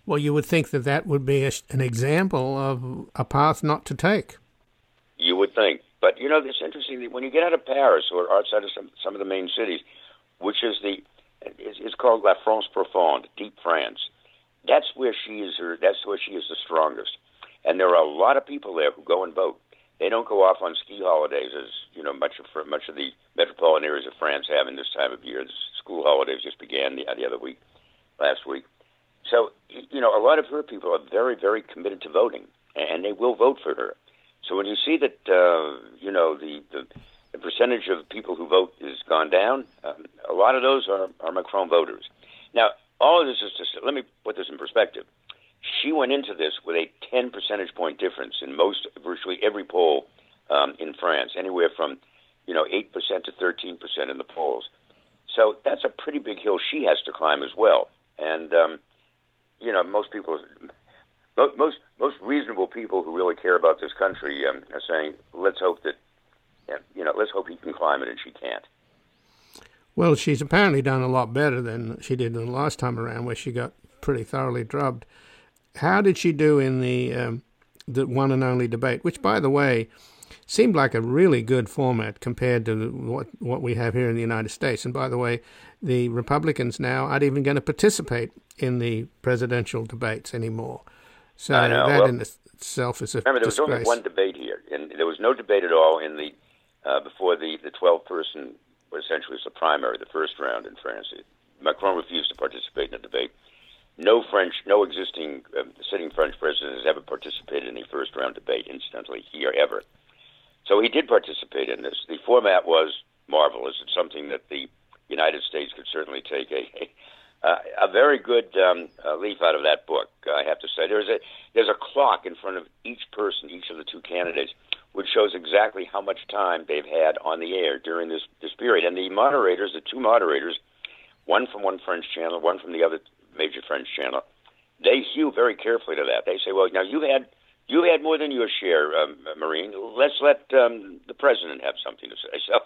Well, you would think that that would be a, an example of a path not to take. You would think. But, you know, it's interesting that when you get out of Paris or outside of some, some of the main cities, which is the, it's, it's called La France Profonde, Deep France, that's where she is, her, that's where she is the strongest. And there are a lot of people there who go and vote. They don't go off on ski holidays as, you know, much of, much of the metropolitan areas of France have in this time of year. The school holidays just began the, the other week, last week. So, you know, a lot of her people are very, very committed to voting, and they will vote for her. So when you see that, uh, you know, the, the, the percentage of people who vote has gone down, um, a lot of those are, are Macron voters. Now, all of this is just, let me put this in perspective. She went into this with a 10 percentage point difference in most, virtually every poll um, in France, anywhere from you know eight percent to thirteen percent in the polls. So that's a pretty big hill she has to climb as well. And um, you know, most people, most most reasonable people who really care about this country um, are saying, let's hope that, you know, let's hope he can climb it and she can't. Well, she's apparently done a lot better than she did the last time around, where she got pretty thoroughly drubbed. How did she do in the um, the one and only debate? Which, by the way, seemed like a really good format compared to what what we have here in the United States. And by the way, the Republicans now aren't even going to participate in the presidential debates anymore. So that well, in itself is a remember there disgrace. was only one debate here, and there was no debate at all in the uh, before the the twelve person essentially was the primary, the first round in France. Macron refused to participate in the debate. No French, no existing uh, sitting French president has ever participated in a first round debate, incidentally, here ever. So he did participate in this. The format was marvelous. It's something that the United States could certainly take a a, a very good um, leaf out of that book. I have to say, there's a there's a clock in front of each person, each of the two candidates, which shows exactly how much time they've had on the air during this this period. And the moderators, the two moderators, one from one French channel, one from the other major French channel, they hew very carefully to that. They say, well, now you've had you had more than your share, um, Marine. Let's let um, the president have something to say. So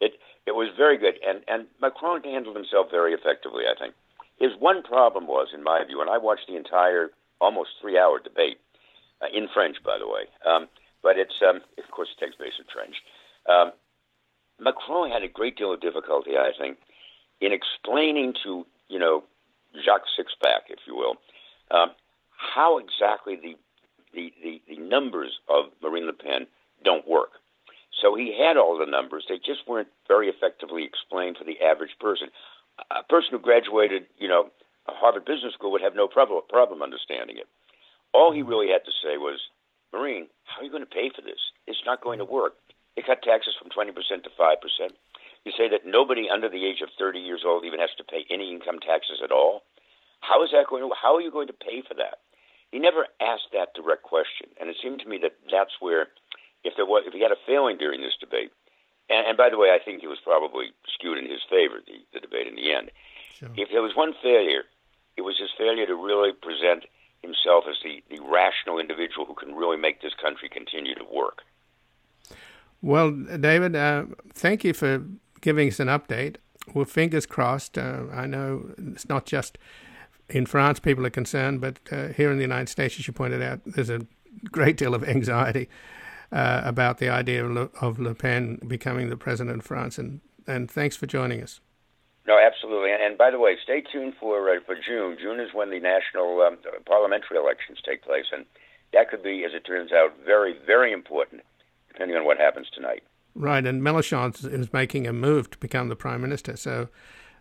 it it was very good, and and Macron handled himself very effectively. I think his one problem was, in my view, and I watched the entire almost three hour debate uh, in French, by the way. Um, but it's um, of course it takes place in French. Um, Macron had a great deal of difficulty, I think, in explaining to you know Jacques Sixpack, if you will, um, how exactly the the, the, the numbers of Marine Le Pen don't work. So he had all the numbers. They just weren't very effectively explained for the average person. A person who graduated, you know, a Harvard Business School would have no problem, problem understanding it. All he really had to say was, Marine, how are you going to pay for this? It's not going to work. They cut taxes from 20% to 5%. You say that nobody under the age of 30 years old even has to pay any income taxes at all. How is that going to, how are you going to pay for that? He never asked that direct question, and it seemed to me that that's where, if there was, if he had a failing during this debate, and, and by the way, I think he was probably skewed in his favor the, the debate in the end. Sure. If there was one failure, it was his failure to really present himself as the, the rational individual who can really make this country continue to work. Well, David, uh, thank you for giving us an update. Well, fingers crossed. Uh, I know it's not just in France, people are concerned, but uh, here in the United States, as you pointed out, there's a great deal of anxiety uh, about the idea of Le, of Le, Pen becoming the president of France. And, and thanks for joining us. No, absolutely. And, by the way, stay tuned for uh, for June. June is when the national um, parliamentary elections take place, and that could be, as it turns out, very, very important, depending on what happens tonight. Right, and Mélenchon is making a move to become the prime minister, so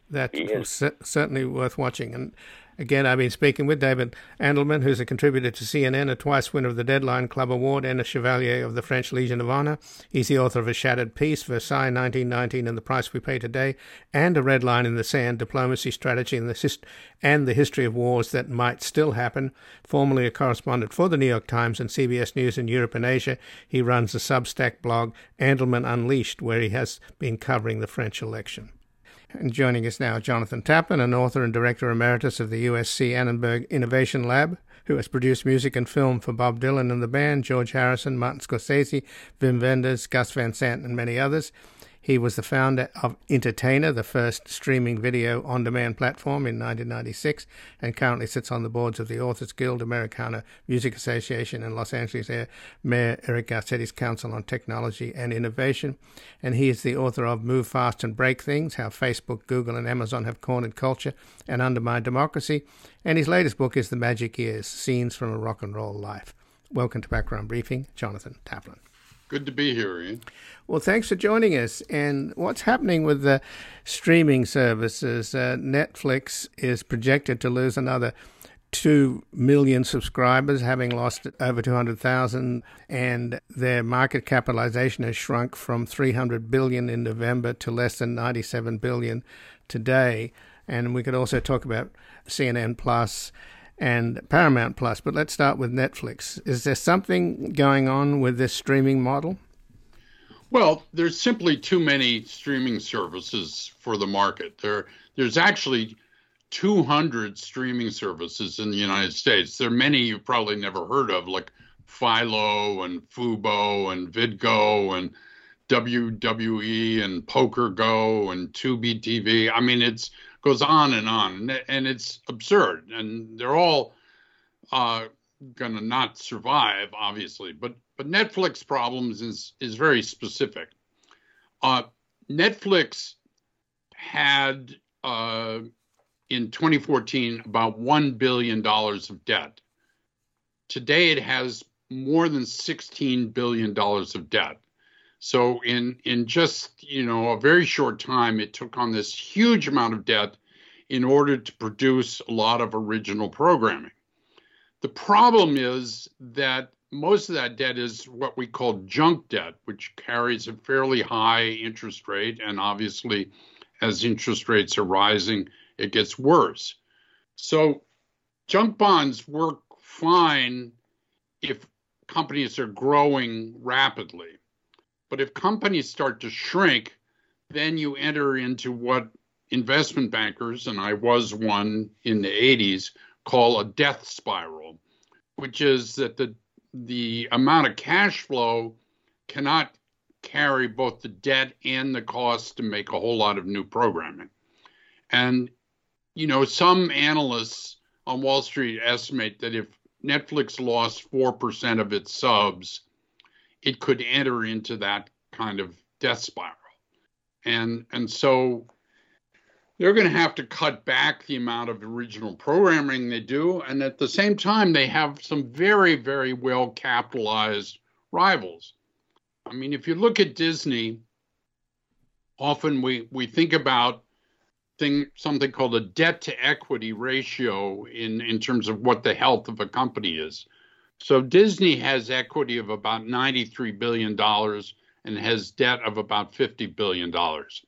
that's certainly worth watching. And Again, I've been speaking with David Andelman, who's a contributor to CNN, a twice winner of the Deadline Club Award, and a Chevalier of the French Legion of Honor. He's the author of A Shattered Peace, Versailles 1919 and the Price We Pay Today, and A Red Line in the Sand, Diplomacy, Strategy, and the, and the History of Wars That Might Still Happen. Formerly a correspondent for the New York Times and CBS News in Europe and Asia, he runs the Substack blog Andelman Unleashed, where he has been covering the French election. And joining us now, Jonathan Taplin, an author and director emeritus of the USC Annenberg Innovation Lab, who has produced music and film for Bob Dylan and the band, George Harrison, Martin Scorsese, Wim Wenders, Gus Van Sant, and many others. He was the founder of Intertainer, the first streaming video on demand platform in 1996, and currently sits on the boards of the Authors Guild, Americana Music Association, and Los Angeles Mayor Eric Garcetti's Council on Technology and Innovation. And he is the author of Move Fast and Break Things How Facebook, Google, and Amazon Have Cornered Culture and Undermined Democracy. And his latest book is The Magic Years Scenes from a Rock and Roll Life. Welcome to Background Briefing, Jonathan Taplin. Good to be here, Ian. Well, thanks for joining us. And what's happening with the streaming services? Uh, Netflix is projected to lose another 2 million subscribers, having lost over 200,000, and their market capitalization has shrunk from 300 billion in November to less than 97 billion today. And we could also talk about CNN Plus and Paramount Plus. But let's start with Netflix. Is there something going on with this streaming model? Well, there's simply too many streaming services for the market. There, there's actually 200 streaming services in the United States. There are many you've probably never heard of, like Philo and Fubo and VidGo and WWE and Poker Go and Tubi TV. I mean, it's goes on and on, and it's absurd, and they're all uh, going to not survive, obviously. But but Netflix problems is is very specific. Uh, Netflix had uh, in 2014 about one billion dollars of debt. Today it has more than 16 billion dollars of debt. So in in just you know a very short time, it took on this huge amount of debt in order to produce a lot of original programming. The problem is that most of that debt is what we call junk debt, which carries a fairly high interest rate, and obviously, as interest rates are rising, it gets worse. So junk bonds work fine if companies are growing rapidly but if companies start to shrink, then you enter into what investment bankers, and I was one in the 80s, call a death spiral, which is that the the amount of cash flow cannot carry both the debt and the cost to make a whole lot of new programming. And you know, some analysts on Wall Street estimate that if Netflix lost 4% of its subs, it could enter into that kind of death spiral. And and so they're going to have to cut back the amount of original programming they do and at the same time they have some very very well capitalized rivals. I mean if you look at Disney often we we think about thing something called a debt to equity ratio in in terms of what the health of a company is. So Disney has equity of about 93 billion dollars and has debt of about 50 billion dollars.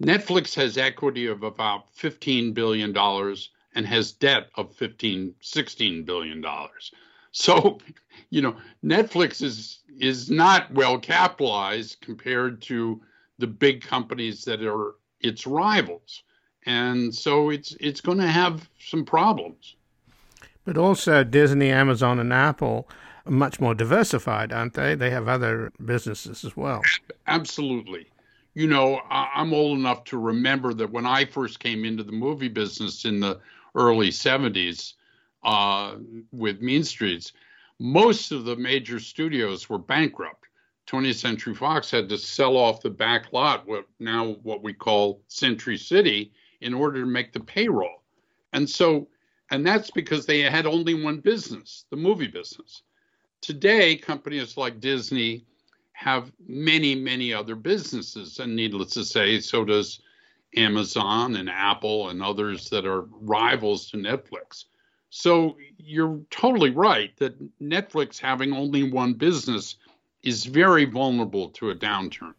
Netflix has equity of about 15 billion dollars and has debt of 15 16 billion dollars. So, you know, Netflix is is not well capitalized compared to the big companies that are its rivals. And so it's it's going to have some problems. But also, Disney, Amazon, and Apple are much more diversified, aren't they? They have other businesses as well. Absolutely. You know, I'm old enough to remember that when I first came into the movie business in the early 70s uh, with Mean Streets, most of the major studios were bankrupt. 20th Century Fox had to sell off the back lot, what now what we call Century City, in order to make the payroll. And so and that's because they had only one business, the movie business. Today, companies like Disney have many, many other businesses. And needless to say, so does Amazon and Apple and others that are rivals to Netflix. So you're totally right that Netflix having only one business is very vulnerable to a downturn.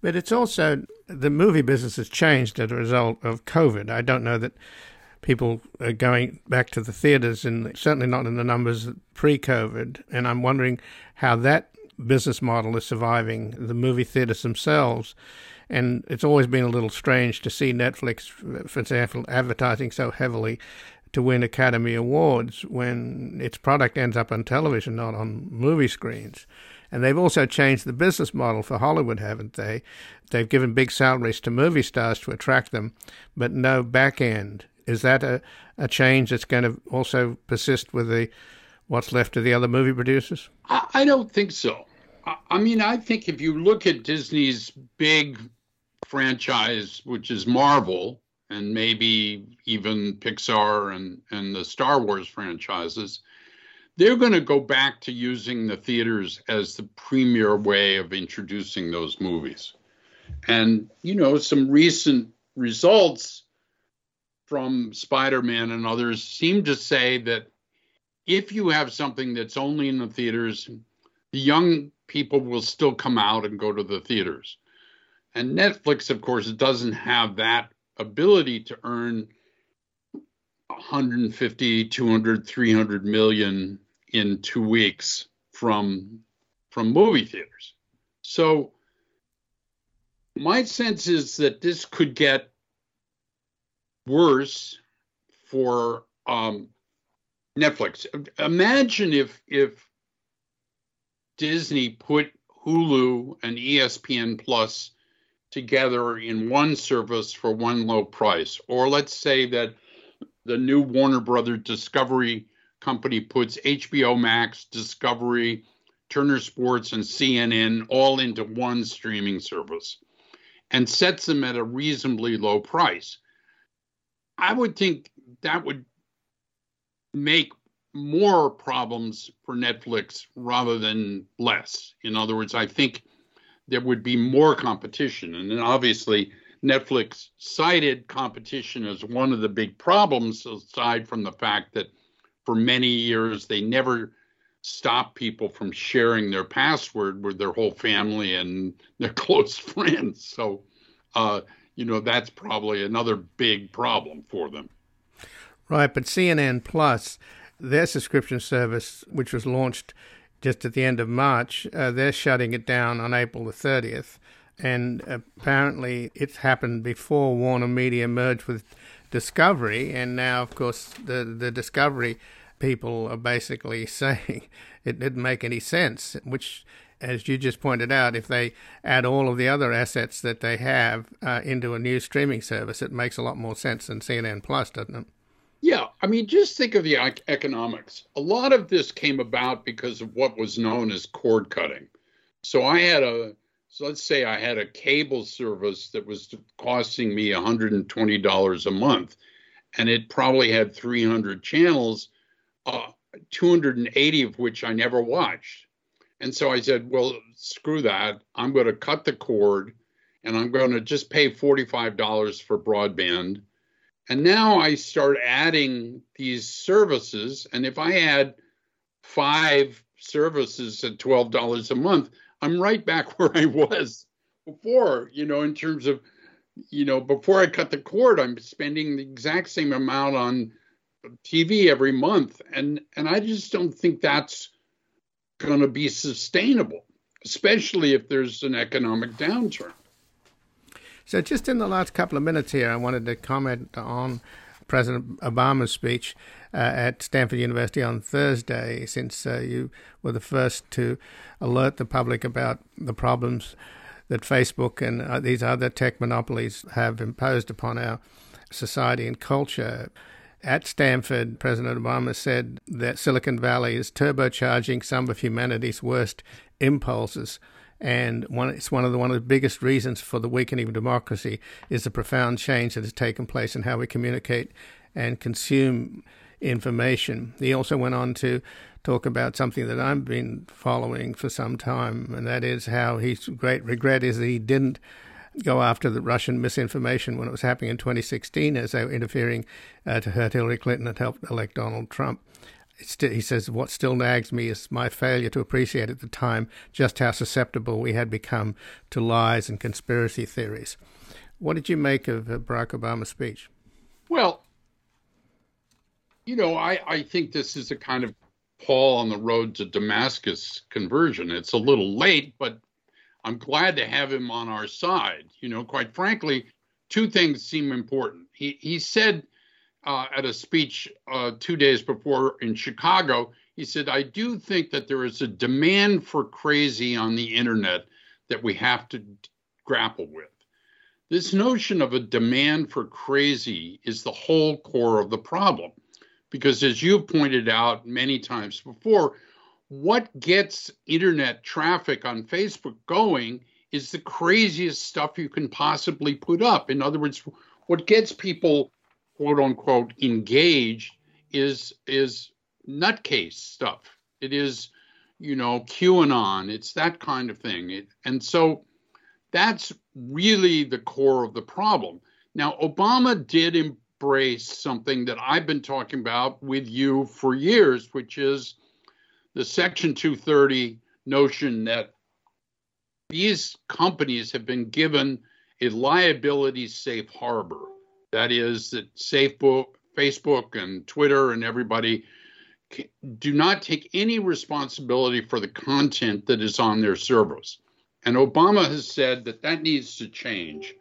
But it's also the movie business has changed as a result of COVID. I don't know that people are going back to the theaters, and certainly not in the numbers pre COVID. And I'm wondering how that business model is surviving the movie theaters themselves. And it's always been a little strange to see Netflix, for example, advertising so heavily to win Academy Awards when its product ends up on television, not on movie screens. And they've also changed the business model for Hollywood, haven't they? They've given big salaries to movie stars to attract them, but no back end is that a, a change that's going to also persist with the what's left of the other movie producers? I, I don't think so. I, I mean, I think if you look at Disney's big franchise, which is Marvel, and maybe even Pixar and, and the Star Wars franchises, they're going to go back to using the theaters as the premier way of introducing those movies. And, you know, some recent results from Spider Man and others seem to say that if you have something that's only in the theaters, the young people will still come out and go to the theaters. And Netflix, of course, doesn't have that ability to earn 150, 200, 300 million in two weeks from from movie theaters. So my sense is that this could get worse for um, Netflix. Imagine if if Disney put Hulu and ESPN Plus together in one service for one low price, or let's say that the new Warner Brother Discovery company puts HBO Max, Discovery, Turner Sports, and CNN all into one streaming service and sets them at a reasonably low price. I would think that would make more problems for Netflix rather than less. In other words, I think there would be more competition. And then obviously, Netflix cited competition as one of the big problems, aside from the fact that for many years they never stopped people from sharing their password with their whole family and their close friends. So, uh, you know, that's probably another big problem for them. Right, but CNN Plus, their subscription service, which was launched just at the end of March, uh, they're shutting it down on April the 30th. And apparently, it's happened before Warner Media merged with Discovery, and now, of course, the the Discovery people are basically saying it didn't make any sense, which as you just pointed out, if they add all of the other assets that they have uh, into a new streaming service, it makes a lot more sense than CNN Plus, doesn't it? Yeah, I mean, just think of the economics. A lot of this came about because of what was known as cord cutting. So I had a, so let's say I had a cable service that was costing me $120 a month, and it probably had 300 channels, uh, 280 of which I never watched. And so I said, well, screw that. I'm going to cut the cord and I'm going to just pay $45 for broadband. And now I start adding these services. And if I add five services at $12 a month, I'm right back where I was before, you know, in terms of, you know, before I cut the cord, I'm spending the exact same amount on TV every month. And and I just don't think that's going to be sustainable, especially if there's an economic downturn. So, just in the last couple of minutes here, I wanted to comment on President Obama's speech uh, at Stanford University on Thursday, since uh, you were the first to alert the public about the problems that Facebook and uh, these other tech monopolies have imposed upon our society and culture. At Stanford, President Obama said that Silicon Valley is turbocharging some of humanity's worst impulses. And one, it's one of the one of the biggest reasons for the weakening of democracy is the profound change that has taken place in how we communicate and consume information. He also went on to talk about something that I've been following for some time, and that is how his great regret is that he didn't go after the Russian misinformation when it was happening in 2016 as they were interfering uh, to hurt Hillary Clinton and help elect Donald Trump. St- he says, What still nags me is my failure to appreciate at the time just how susceptible we had become to lies and conspiracy theories. What did you make of uh, Barack Obama's speech? Well, you know, I, I think this is a kind of Paul on the road to Damascus conversion. It's a little late, but I'm glad to have him on our side. You know, quite frankly, two things seem important. He he said uh, at a speech uh, two days before in Chicago, he said, "I do think that there is a demand for crazy on the internet that we have to grapple with." This notion of a demand for crazy is the whole core of the problem. Because as you've pointed out many times before, what gets internet traffic on Facebook going is the craziest stuff you can possibly put up. In other words, what gets people quote unquote engaged is is nutcase stuff. It is, you know, QAnon. It's that kind of thing. It, and so that's really the core of the problem. Now, Obama did embrace something that I've been talking about with you for years, which is the Section 230 notion that these companies have been given a liability safe harbor. That is, that Facebook, and Twitter and everybody do not take any responsibility for the content that is on their servers. And Obama has said that that needs to change.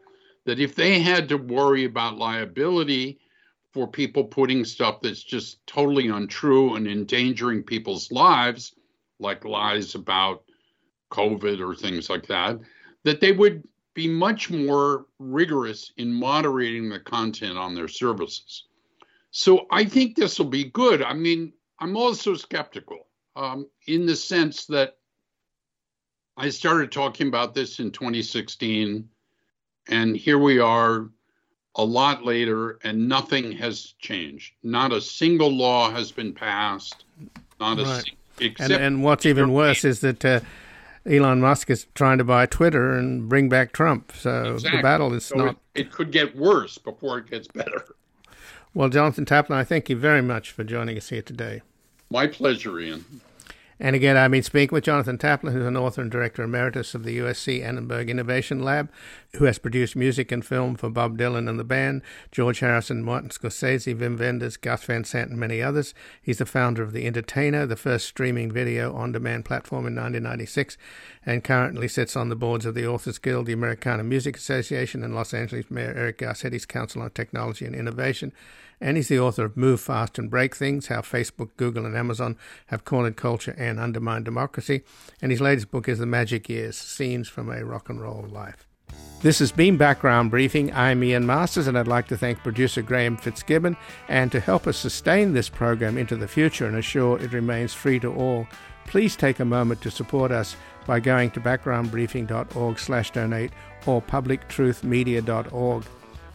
That if they had to worry about liability for people putting stuff that's just totally untrue and endangering people's lives, like lies about COVID or things like that, that they would be much more rigorous in moderating the content on their services. So I think this will be good. I mean, I'm also skeptical um, in the sense that I started talking about this in 2016, and here we are a lot later, and nothing has changed. Not a single law has been passed. Not right. a and, and what's even worse is that uh, Elon Musk is trying to buy Twitter and bring back Trump. So exactly. the battle is so not. It, it could get worse before it gets better. Well, Jonathan Taplin, I thank you very much for joining us here today. My pleasure, Ian. And again, I've been speaking with Jonathan Taplin, who's an author and director emeritus of the USC Annenberg Innovation Lab, who has produced music and film for Bob Dylan and the band, George Harrison, Martin Scorsese, Wim Wenders, Gus Van Sant, and many others. He's the founder of The Intertainer, the first streaming video on demand platform in 1996, and currently sits on the boards of the Authors Guild, the Americana Music Association, and Los Angeles Mayor Eric Garcetti's Council on Technology and Innovation and he's the author of Move Fast and Break Things How Facebook, Google, and Amazon Have Cornered Culture and Undermined Democracy. And his latest book is The Magic Years Scenes from a Rock and Roll Life. This has been Background Briefing. I'm Ian Masters, and I'd like to thank producer Graham Fitzgibbon. And to help us sustain this program into the future and assure it remains free to all, please take a moment to support us by going to backgroundbriefing.org/donate or publictruthmedia.org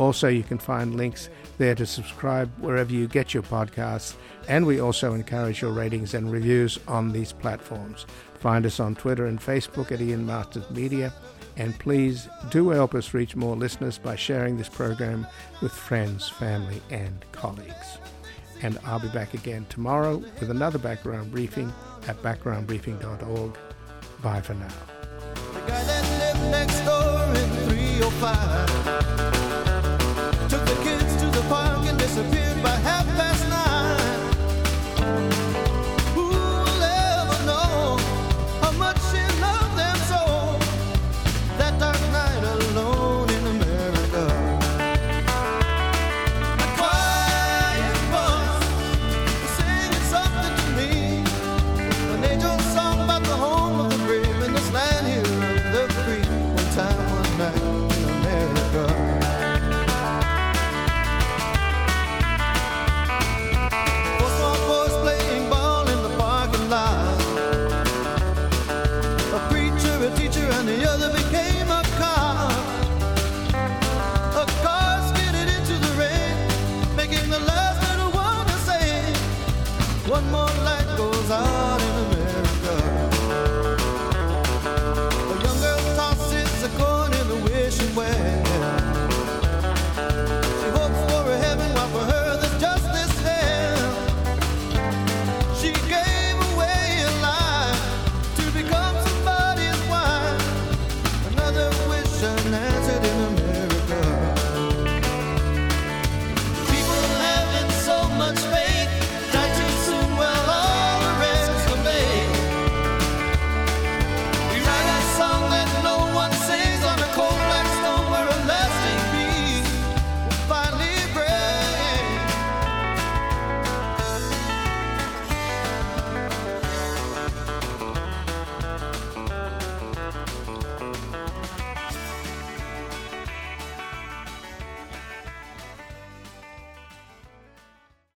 Also, you can find links there to subscribe wherever you get your podcasts, and we also encourage your ratings and reviews on these platforms. Find us on Twitter and Facebook at Ian Masters Media, and please do help us reach more listeners by sharing this program with friends, family, and colleagues. And I'll be back again tomorrow with another background briefing at backgroundbriefing.org. Bye for now.